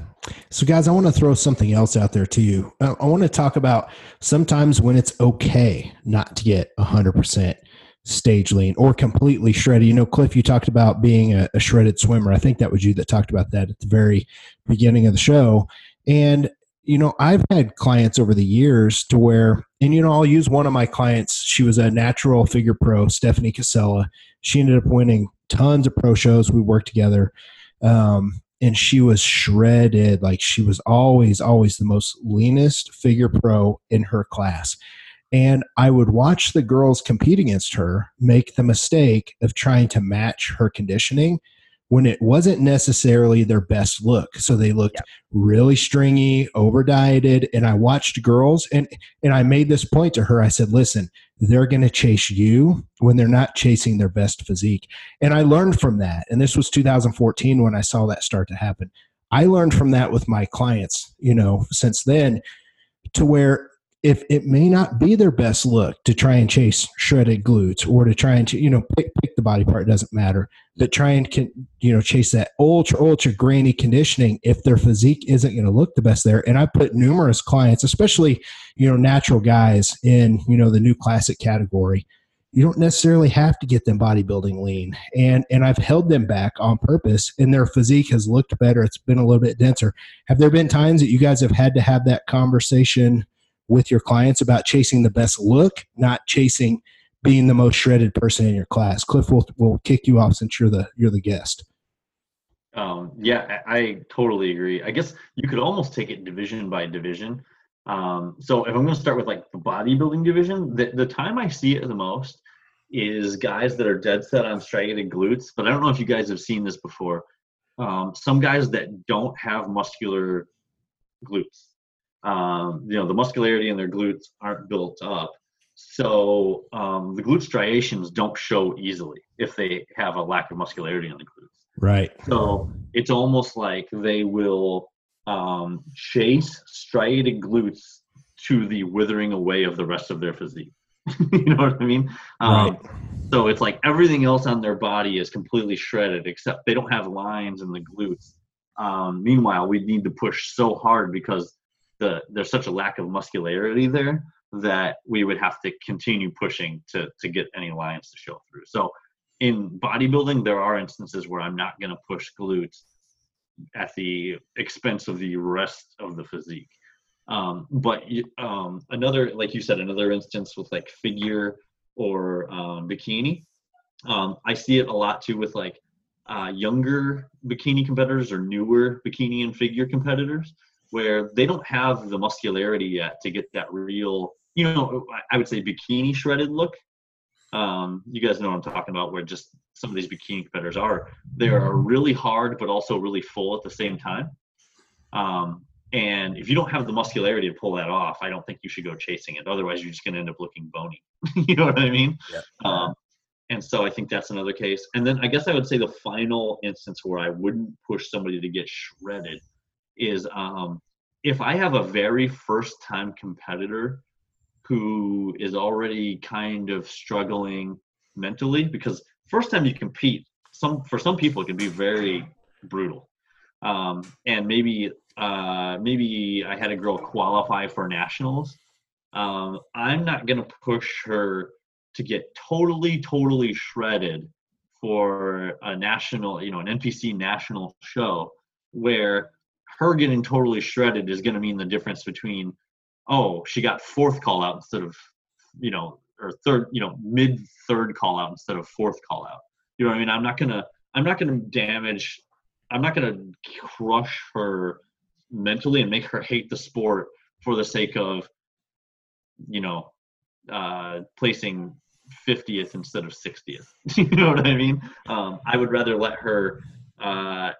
so guys i want to throw something else out there to you i, I want to talk about sometimes when it's okay not to get 100% stage lean or completely shredded you know cliff you talked about being a, a shredded swimmer i think that was you that talked about that at the very beginning of the show and you know, I've had clients over the years to where, and you know, I'll use one of my clients. She was a natural figure pro, Stephanie Casella. She ended up winning tons of pro shows. We worked together. Um, and she was shredded. Like she was always, always the most leanest figure pro in her class. And I would watch the girls compete against her make the mistake of trying to match her conditioning when it wasn't necessarily their best look. So they looked yeah. really stringy, over dieted. And I watched girls and and I made this point to her. I said, listen, they're gonna chase you when they're not chasing their best physique. And I learned from that. And this was 2014 when I saw that start to happen. I learned from that with my clients, you know, since then to where if it may not be their best look to try and chase shredded glutes or to try and you know pick, pick the body part doesn't matter but try and can, you know chase that ultra ultra grainy conditioning if their physique isn't going to look the best there. And i put numerous clients especially you know natural guys in you know the new classic category. You don't necessarily have to get them bodybuilding lean. And and i've held them back on purpose and their physique has looked better. It's been a little bit denser. Have there been times that you guys have had to have that conversation with your clients about chasing the best look, not chasing being the most shredded person in your class. Cliff will will kick you off since you're the you're the guest. Um, yeah, I, I totally agree. I guess you could almost take it division by division. Um, so if I'm going to start with like the bodybuilding division, the, the time I see it the most is guys that are dead set on striated glutes. But I don't know if you guys have seen this before. Um, some guys that don't have muscular glutes um, you know the muscularity in their glutes aren't built up. So um, the glute striations don't show easily if they have a lack of muscularity in the glutes. Right. So it's almost like they will um, chase striated glutes to the withering away of the rest of their physique. You know what i mean? Um, right. so it's like everything else on their body is completely shredded except they don't have lines in the glutes. Um, meanwhile we need to push so hard because the there's such a lack of muscularity there that we would have to continue pushing to to get any lines to show through. So in bodybuilding, there are instances where I'm not going to push glutes at the expense of the rest of the physique. Um, but um, another, like you said, another instance with like figure or um, bikini, um, I see it a lot too with like uh, younger bikini competitors or newer bikini and figure competitors where they don't have the muscularity yet to get that real, you know, I would say bikini shredded look. Um, you guys know what I'm talking about, where just some of these bikini competitors are. They are really hard, but also really full at the same time. Um, and if you don't have the muscularity to pull that off, I don't think you should go chasing it. Otherwise, you're just going to end up looking bony. you know what I mean? Yeah. Um, and so I think that's another case. And then I guess I would say the final instance where I wouldn't push somebody to get shredded is um, if I have a very first time competitor who is already kind of struggling mentally, because first time you compete, some for some people it can be very brutal. Um, and maybe uh, maybe I had a girl qualify for nationals. Um, I'm not gonna push her to get totally totally shredded for a national, you know, an NPC national show where her getting totally shredded is going to mean the difference between oh she got fourth call out instead of you know or third you know mid third call out instead of fourth call out. You know what i mean? I'm not gonna i'm not gonna damage i'm not gonna crush her mentally and make her hate the sport for the sake of you know uh placing 50th instead of 60th you know what i mean? Um, i would rather let her uh,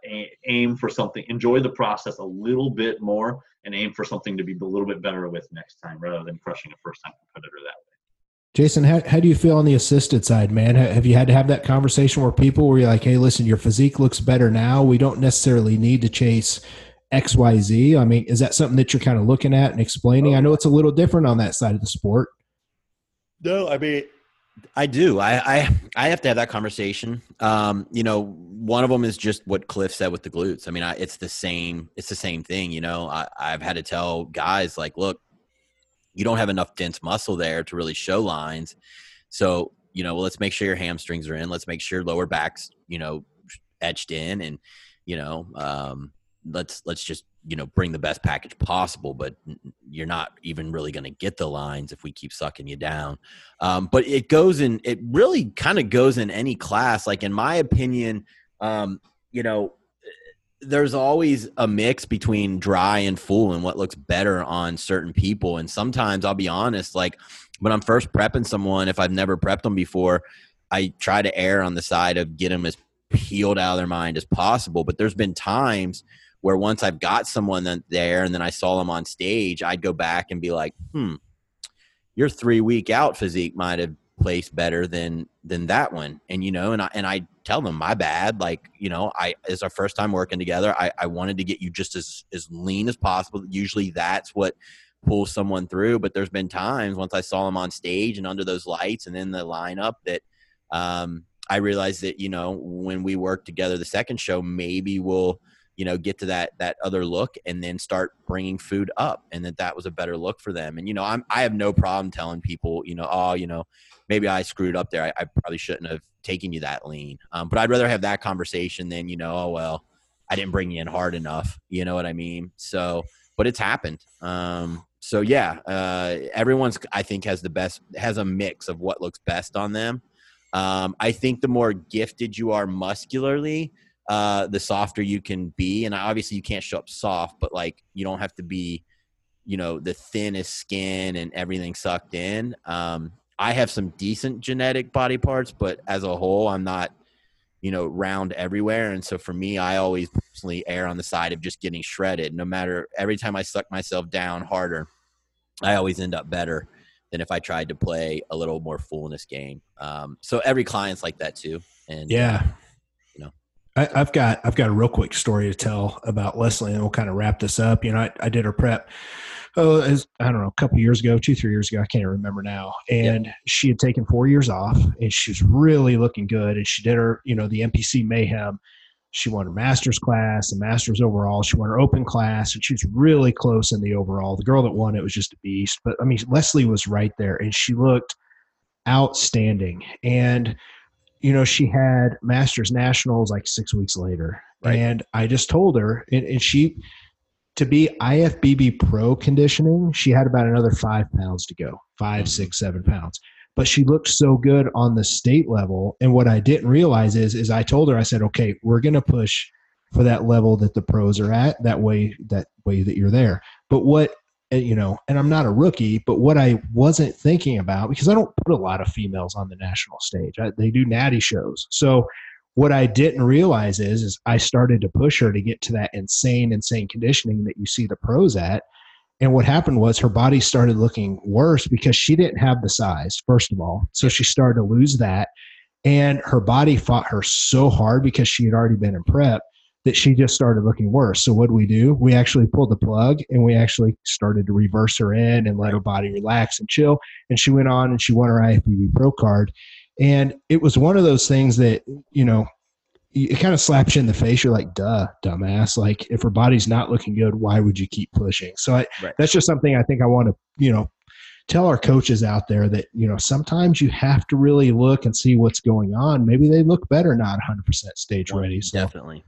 aim for something, enjoy the process a little bit more, and aim for something to be a little bit better with next time rather than crushing a first time competitor that way. Jason, how, how do you feel on the assisted side, man? Have you had to have that conversation where people were like, hey, listen, your physique looks better now. We don't necessarily need to chase XYZ. I mean, is that something that you're kind of looking at and explaining? I know it's a little different on that side of the sport. No, I mean, I do. I, I I have to have that conversation. Um, you know, one of them is just what Cliff said with the glutes. I mean, I, it's the same. It's the same thing. You know, I, I've had to tell guys like, look, you don't have enough dense muscle there to really show lines. So you know, well, let's make sure your hamstrings are in. Let's make sure lower backs, you know, etched in, and you know, um, let's let's just you know bring the best package possible but you're not even really going to get the lines if we keep sucking you down. Um, but it goes in it really kind of goes in any class. Like in my opinion um, you know there's always a mix between dry and full and what looks better on certain people. And sometimes i'll be honest like when i'm first prepping someone if i've never prepped them before i try to err on the side of get them as peeled out of their mind as possible. But there's been times where once I've got someone there and then I saw them on stage, I'd go back and be like, hmm, your three week out physique might have placed better than than that one. And you know, and I and I tell them my bad. Like, you know, I it's our first time working together. I, I wanted to get you just as as lean as possible. Usually that's what pulls someone through. But there's been times once I saw them on stage and under those lights and in the lineup that um I realized that, you know, when we work together the second show, maybe we'll you know get to that that other look and then start bringing food up and that that was a better look for them. And you know i'm i have no problem telling people you know oh you know maybe i screwed up there. I, I probably shouldn't have taken you that lean. Um, but i'd rather have that conversation than you know oh well i didn't bring you in hard enough. You know what i mean? So but it's happened. Um, so yeah uh, everyone's i think has the best has a mix of what looks best on them. Um, i think the more gifted you are muscularly uh, the softer you can be. And obviously, you can't show up soft, but like you don't have to be, you know, the thinnest skin and everything sucked in. Um, I have some decent genetic body parts, but as a whole, I'm not, you know, round everywhere. And so for me, I always personally err on the side of just getting shredded. No matter every time I suck myself down harder, I always end up better than if I tried to play a little more fullness game. Um, so every client's like that too. And yeah, I, have got I've got a real quick story to tell about Leslie, and we'll kind of wrap this up. You know, I, I did her prep. Oh, I don't know, a couple years ago, two three years ago, I can't remember now. And yeah. she had taken four years off, and she was really looking good. And she did her, you know, the NPC Mayhem. She won her master's class, the master's overall. She won her open class, and she was really close in the overall. The girl that won it was just a beast. But I mean, Leslie was right there, and she looked outstanding. And you know, she had Masters Nationals like six weeks later. Right. And I just told her, and, and, she, to be IFBB pro conditioning, she had about another five pounds to go five, mm-hmm. six, seven pounds. But she looked so good on the state level. And what I didn't realize is, is I told her, I said, okay, we're going to push for that level that the pros are at that way, that way that you're there. But what Eh, you know, and I'm not a rookie, but what I wasn't thinking about because I don't put a lot of females on the national stage. I, they do natty shows. So what I didn't realize is is I started to push her to get to that insane insane conditioning that you see the pros at. And what happened was her body started looking worse because she didn't have the size, first of all. So she started to lose that. And her body fought her so hard because she had already been in prep that she just started looking worse. So what do we do? We actually pulled the plug and we actually started to reverse her in and let her body relax and chill. And she went on and she won her IFBB Pro card. And it was one of those things that, you know, it kind of slaps you in the face. You're like, duh, dumbass. Like, if her body's not looking good, why would you keep pushing? So I, right. that's just something I think I want to, you know, tell our coaches out there that you know sometimes you have to really look and see what's going on maybe they look better not 100% stage ready so definitely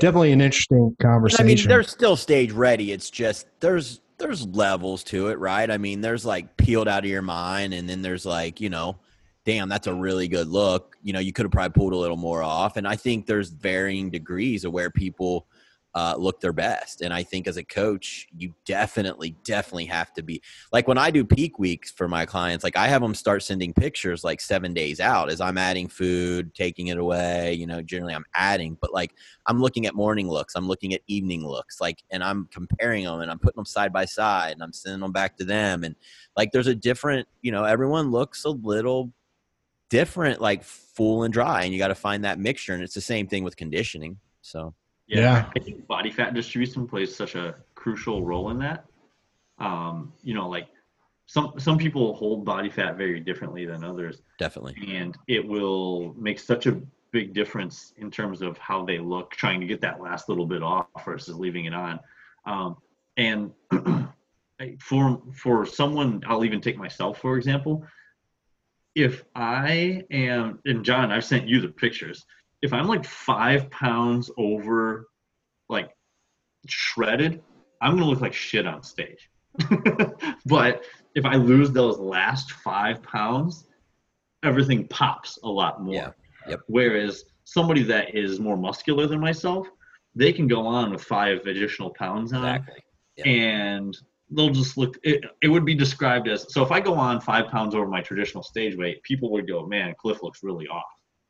definitely an interesting conversation. I mean, they're still stage ready. It's just there's there's levels to it, right? I mean, there's like peeled out of your mind, and then there's like you know, damn, that's a really good look. You know, you could have probably pulled a little more off, and I think there's varying degrees of where people uh, look their best. And I think as a coach, you definitely, definitely have to be like when I do peak weeks for my clients, like I have them start sending pictures like seven days out as I'm adding food, taking it away. You know, generally I'm adding, but like I'm looking at morning looks, I'm looking at evening looks, like, and I'm comparing them and I'm putting them side by side and I'm sending them back to them. And like there's a different, you know, everyone looks a little different, like full and dry, and you got to find that mixture. And it's the same thing with conditioning. So, Yeah, Yeah. I think body fat distribution plays such a crucial role in that. Um, you know, like some some people hold body fat very differently than others, definitely. and it will make such a big difference in terms of how they look, trying to get that last little bit off versus leaving it on. Um, and for for someone, I'll even take myself for example. If I am, and John, I've sent you the pictures. If I'm like five pounds over, like shredded, I'm gonna look like shit on stage. but if I lose those last five pounds, everything pops a lot more. Yeah. Yep. Whereas somebody that is more muscular than myself, they can go on with five additional pounds on Exactly. Yeah. and they'll just look it, it would be described as so if I go on five pounds over my traditional stage weight, people would go, Man, Cliff looks really off.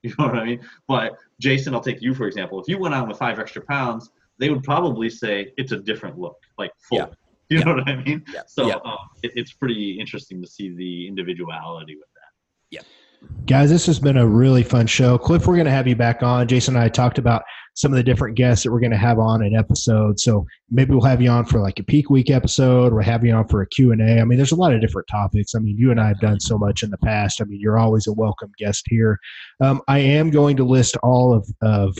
You know what I mean? But Jason, I'll take you for example. If you went on with five extra pounds, they would probably say it's a different look, like full. Yeah. You Yeah. know what I mean? Yeah. So yeah. um, it, it's pretty interesting to see the individuality with that. Yeah. Guys, this has been a really fun show. Cliff, we're going to have you back on. Jason and I talked about some of the different guests that we're going to have on an episode. So maybe we'll have you on for like a peak week episode or have you on for a Q&A. I mean, there's a lot of different topics. I mean, you and I have done so much in the past. I mean, you're always a welcome guest here. Um, I am going to list all of, of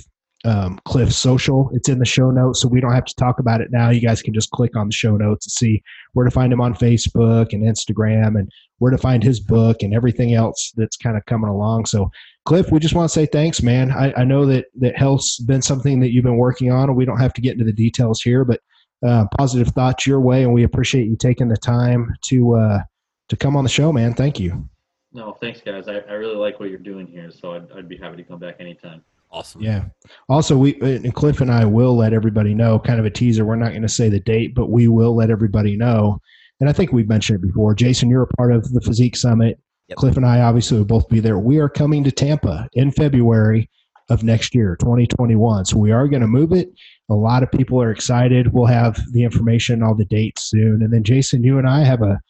um, Cliff's social. It's in the show notes, so we don't have to talk about it now. You guys can just click on the show notes and see where to find him on Facebook and Instagram and where to find his book and everything else that's kind of coming along. So, Cliff, we just want to say thanks, man. I, I know that that health's been something that you've been working on, and we don't have to get into the details here, but uh, positive thoughts your way, and we appreciate you taking the time to uh, to come on the show, man. Thank you. No, thanks guys. I, I really like what you're doing here, so I'd, I'd be happy to come back anytime. Awesome. Yeah. Also, we and Cliff and I will let everybody know. Kind of a teaser. We're not going to say the date, but we will let everybody know. And I think we've mentioned it before. Jason, you're a part of the Physique Summit. Yep. Cliff and I obviously will both be there. We are coming to Tampa in February of next year, 2021. So we are going to move it. A lot of people are excited. We'll have the information, all the dates soon. And then Jason, you and I have a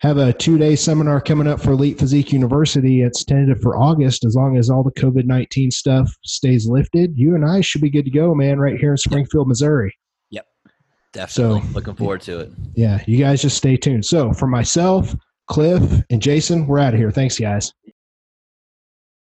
have a two day seminar coming up for Elite Physique University. It's tentative for August. As long as all the COVID 19 stuff stays lifted, you and I should be good to go, man, right here in Springfield, Missouri. Yep. Definitely. So- Looking forward to it. Yeah, you guys just stay tuned. So for myself, Cliff, and Jason, we're out of here. Thanks, guys.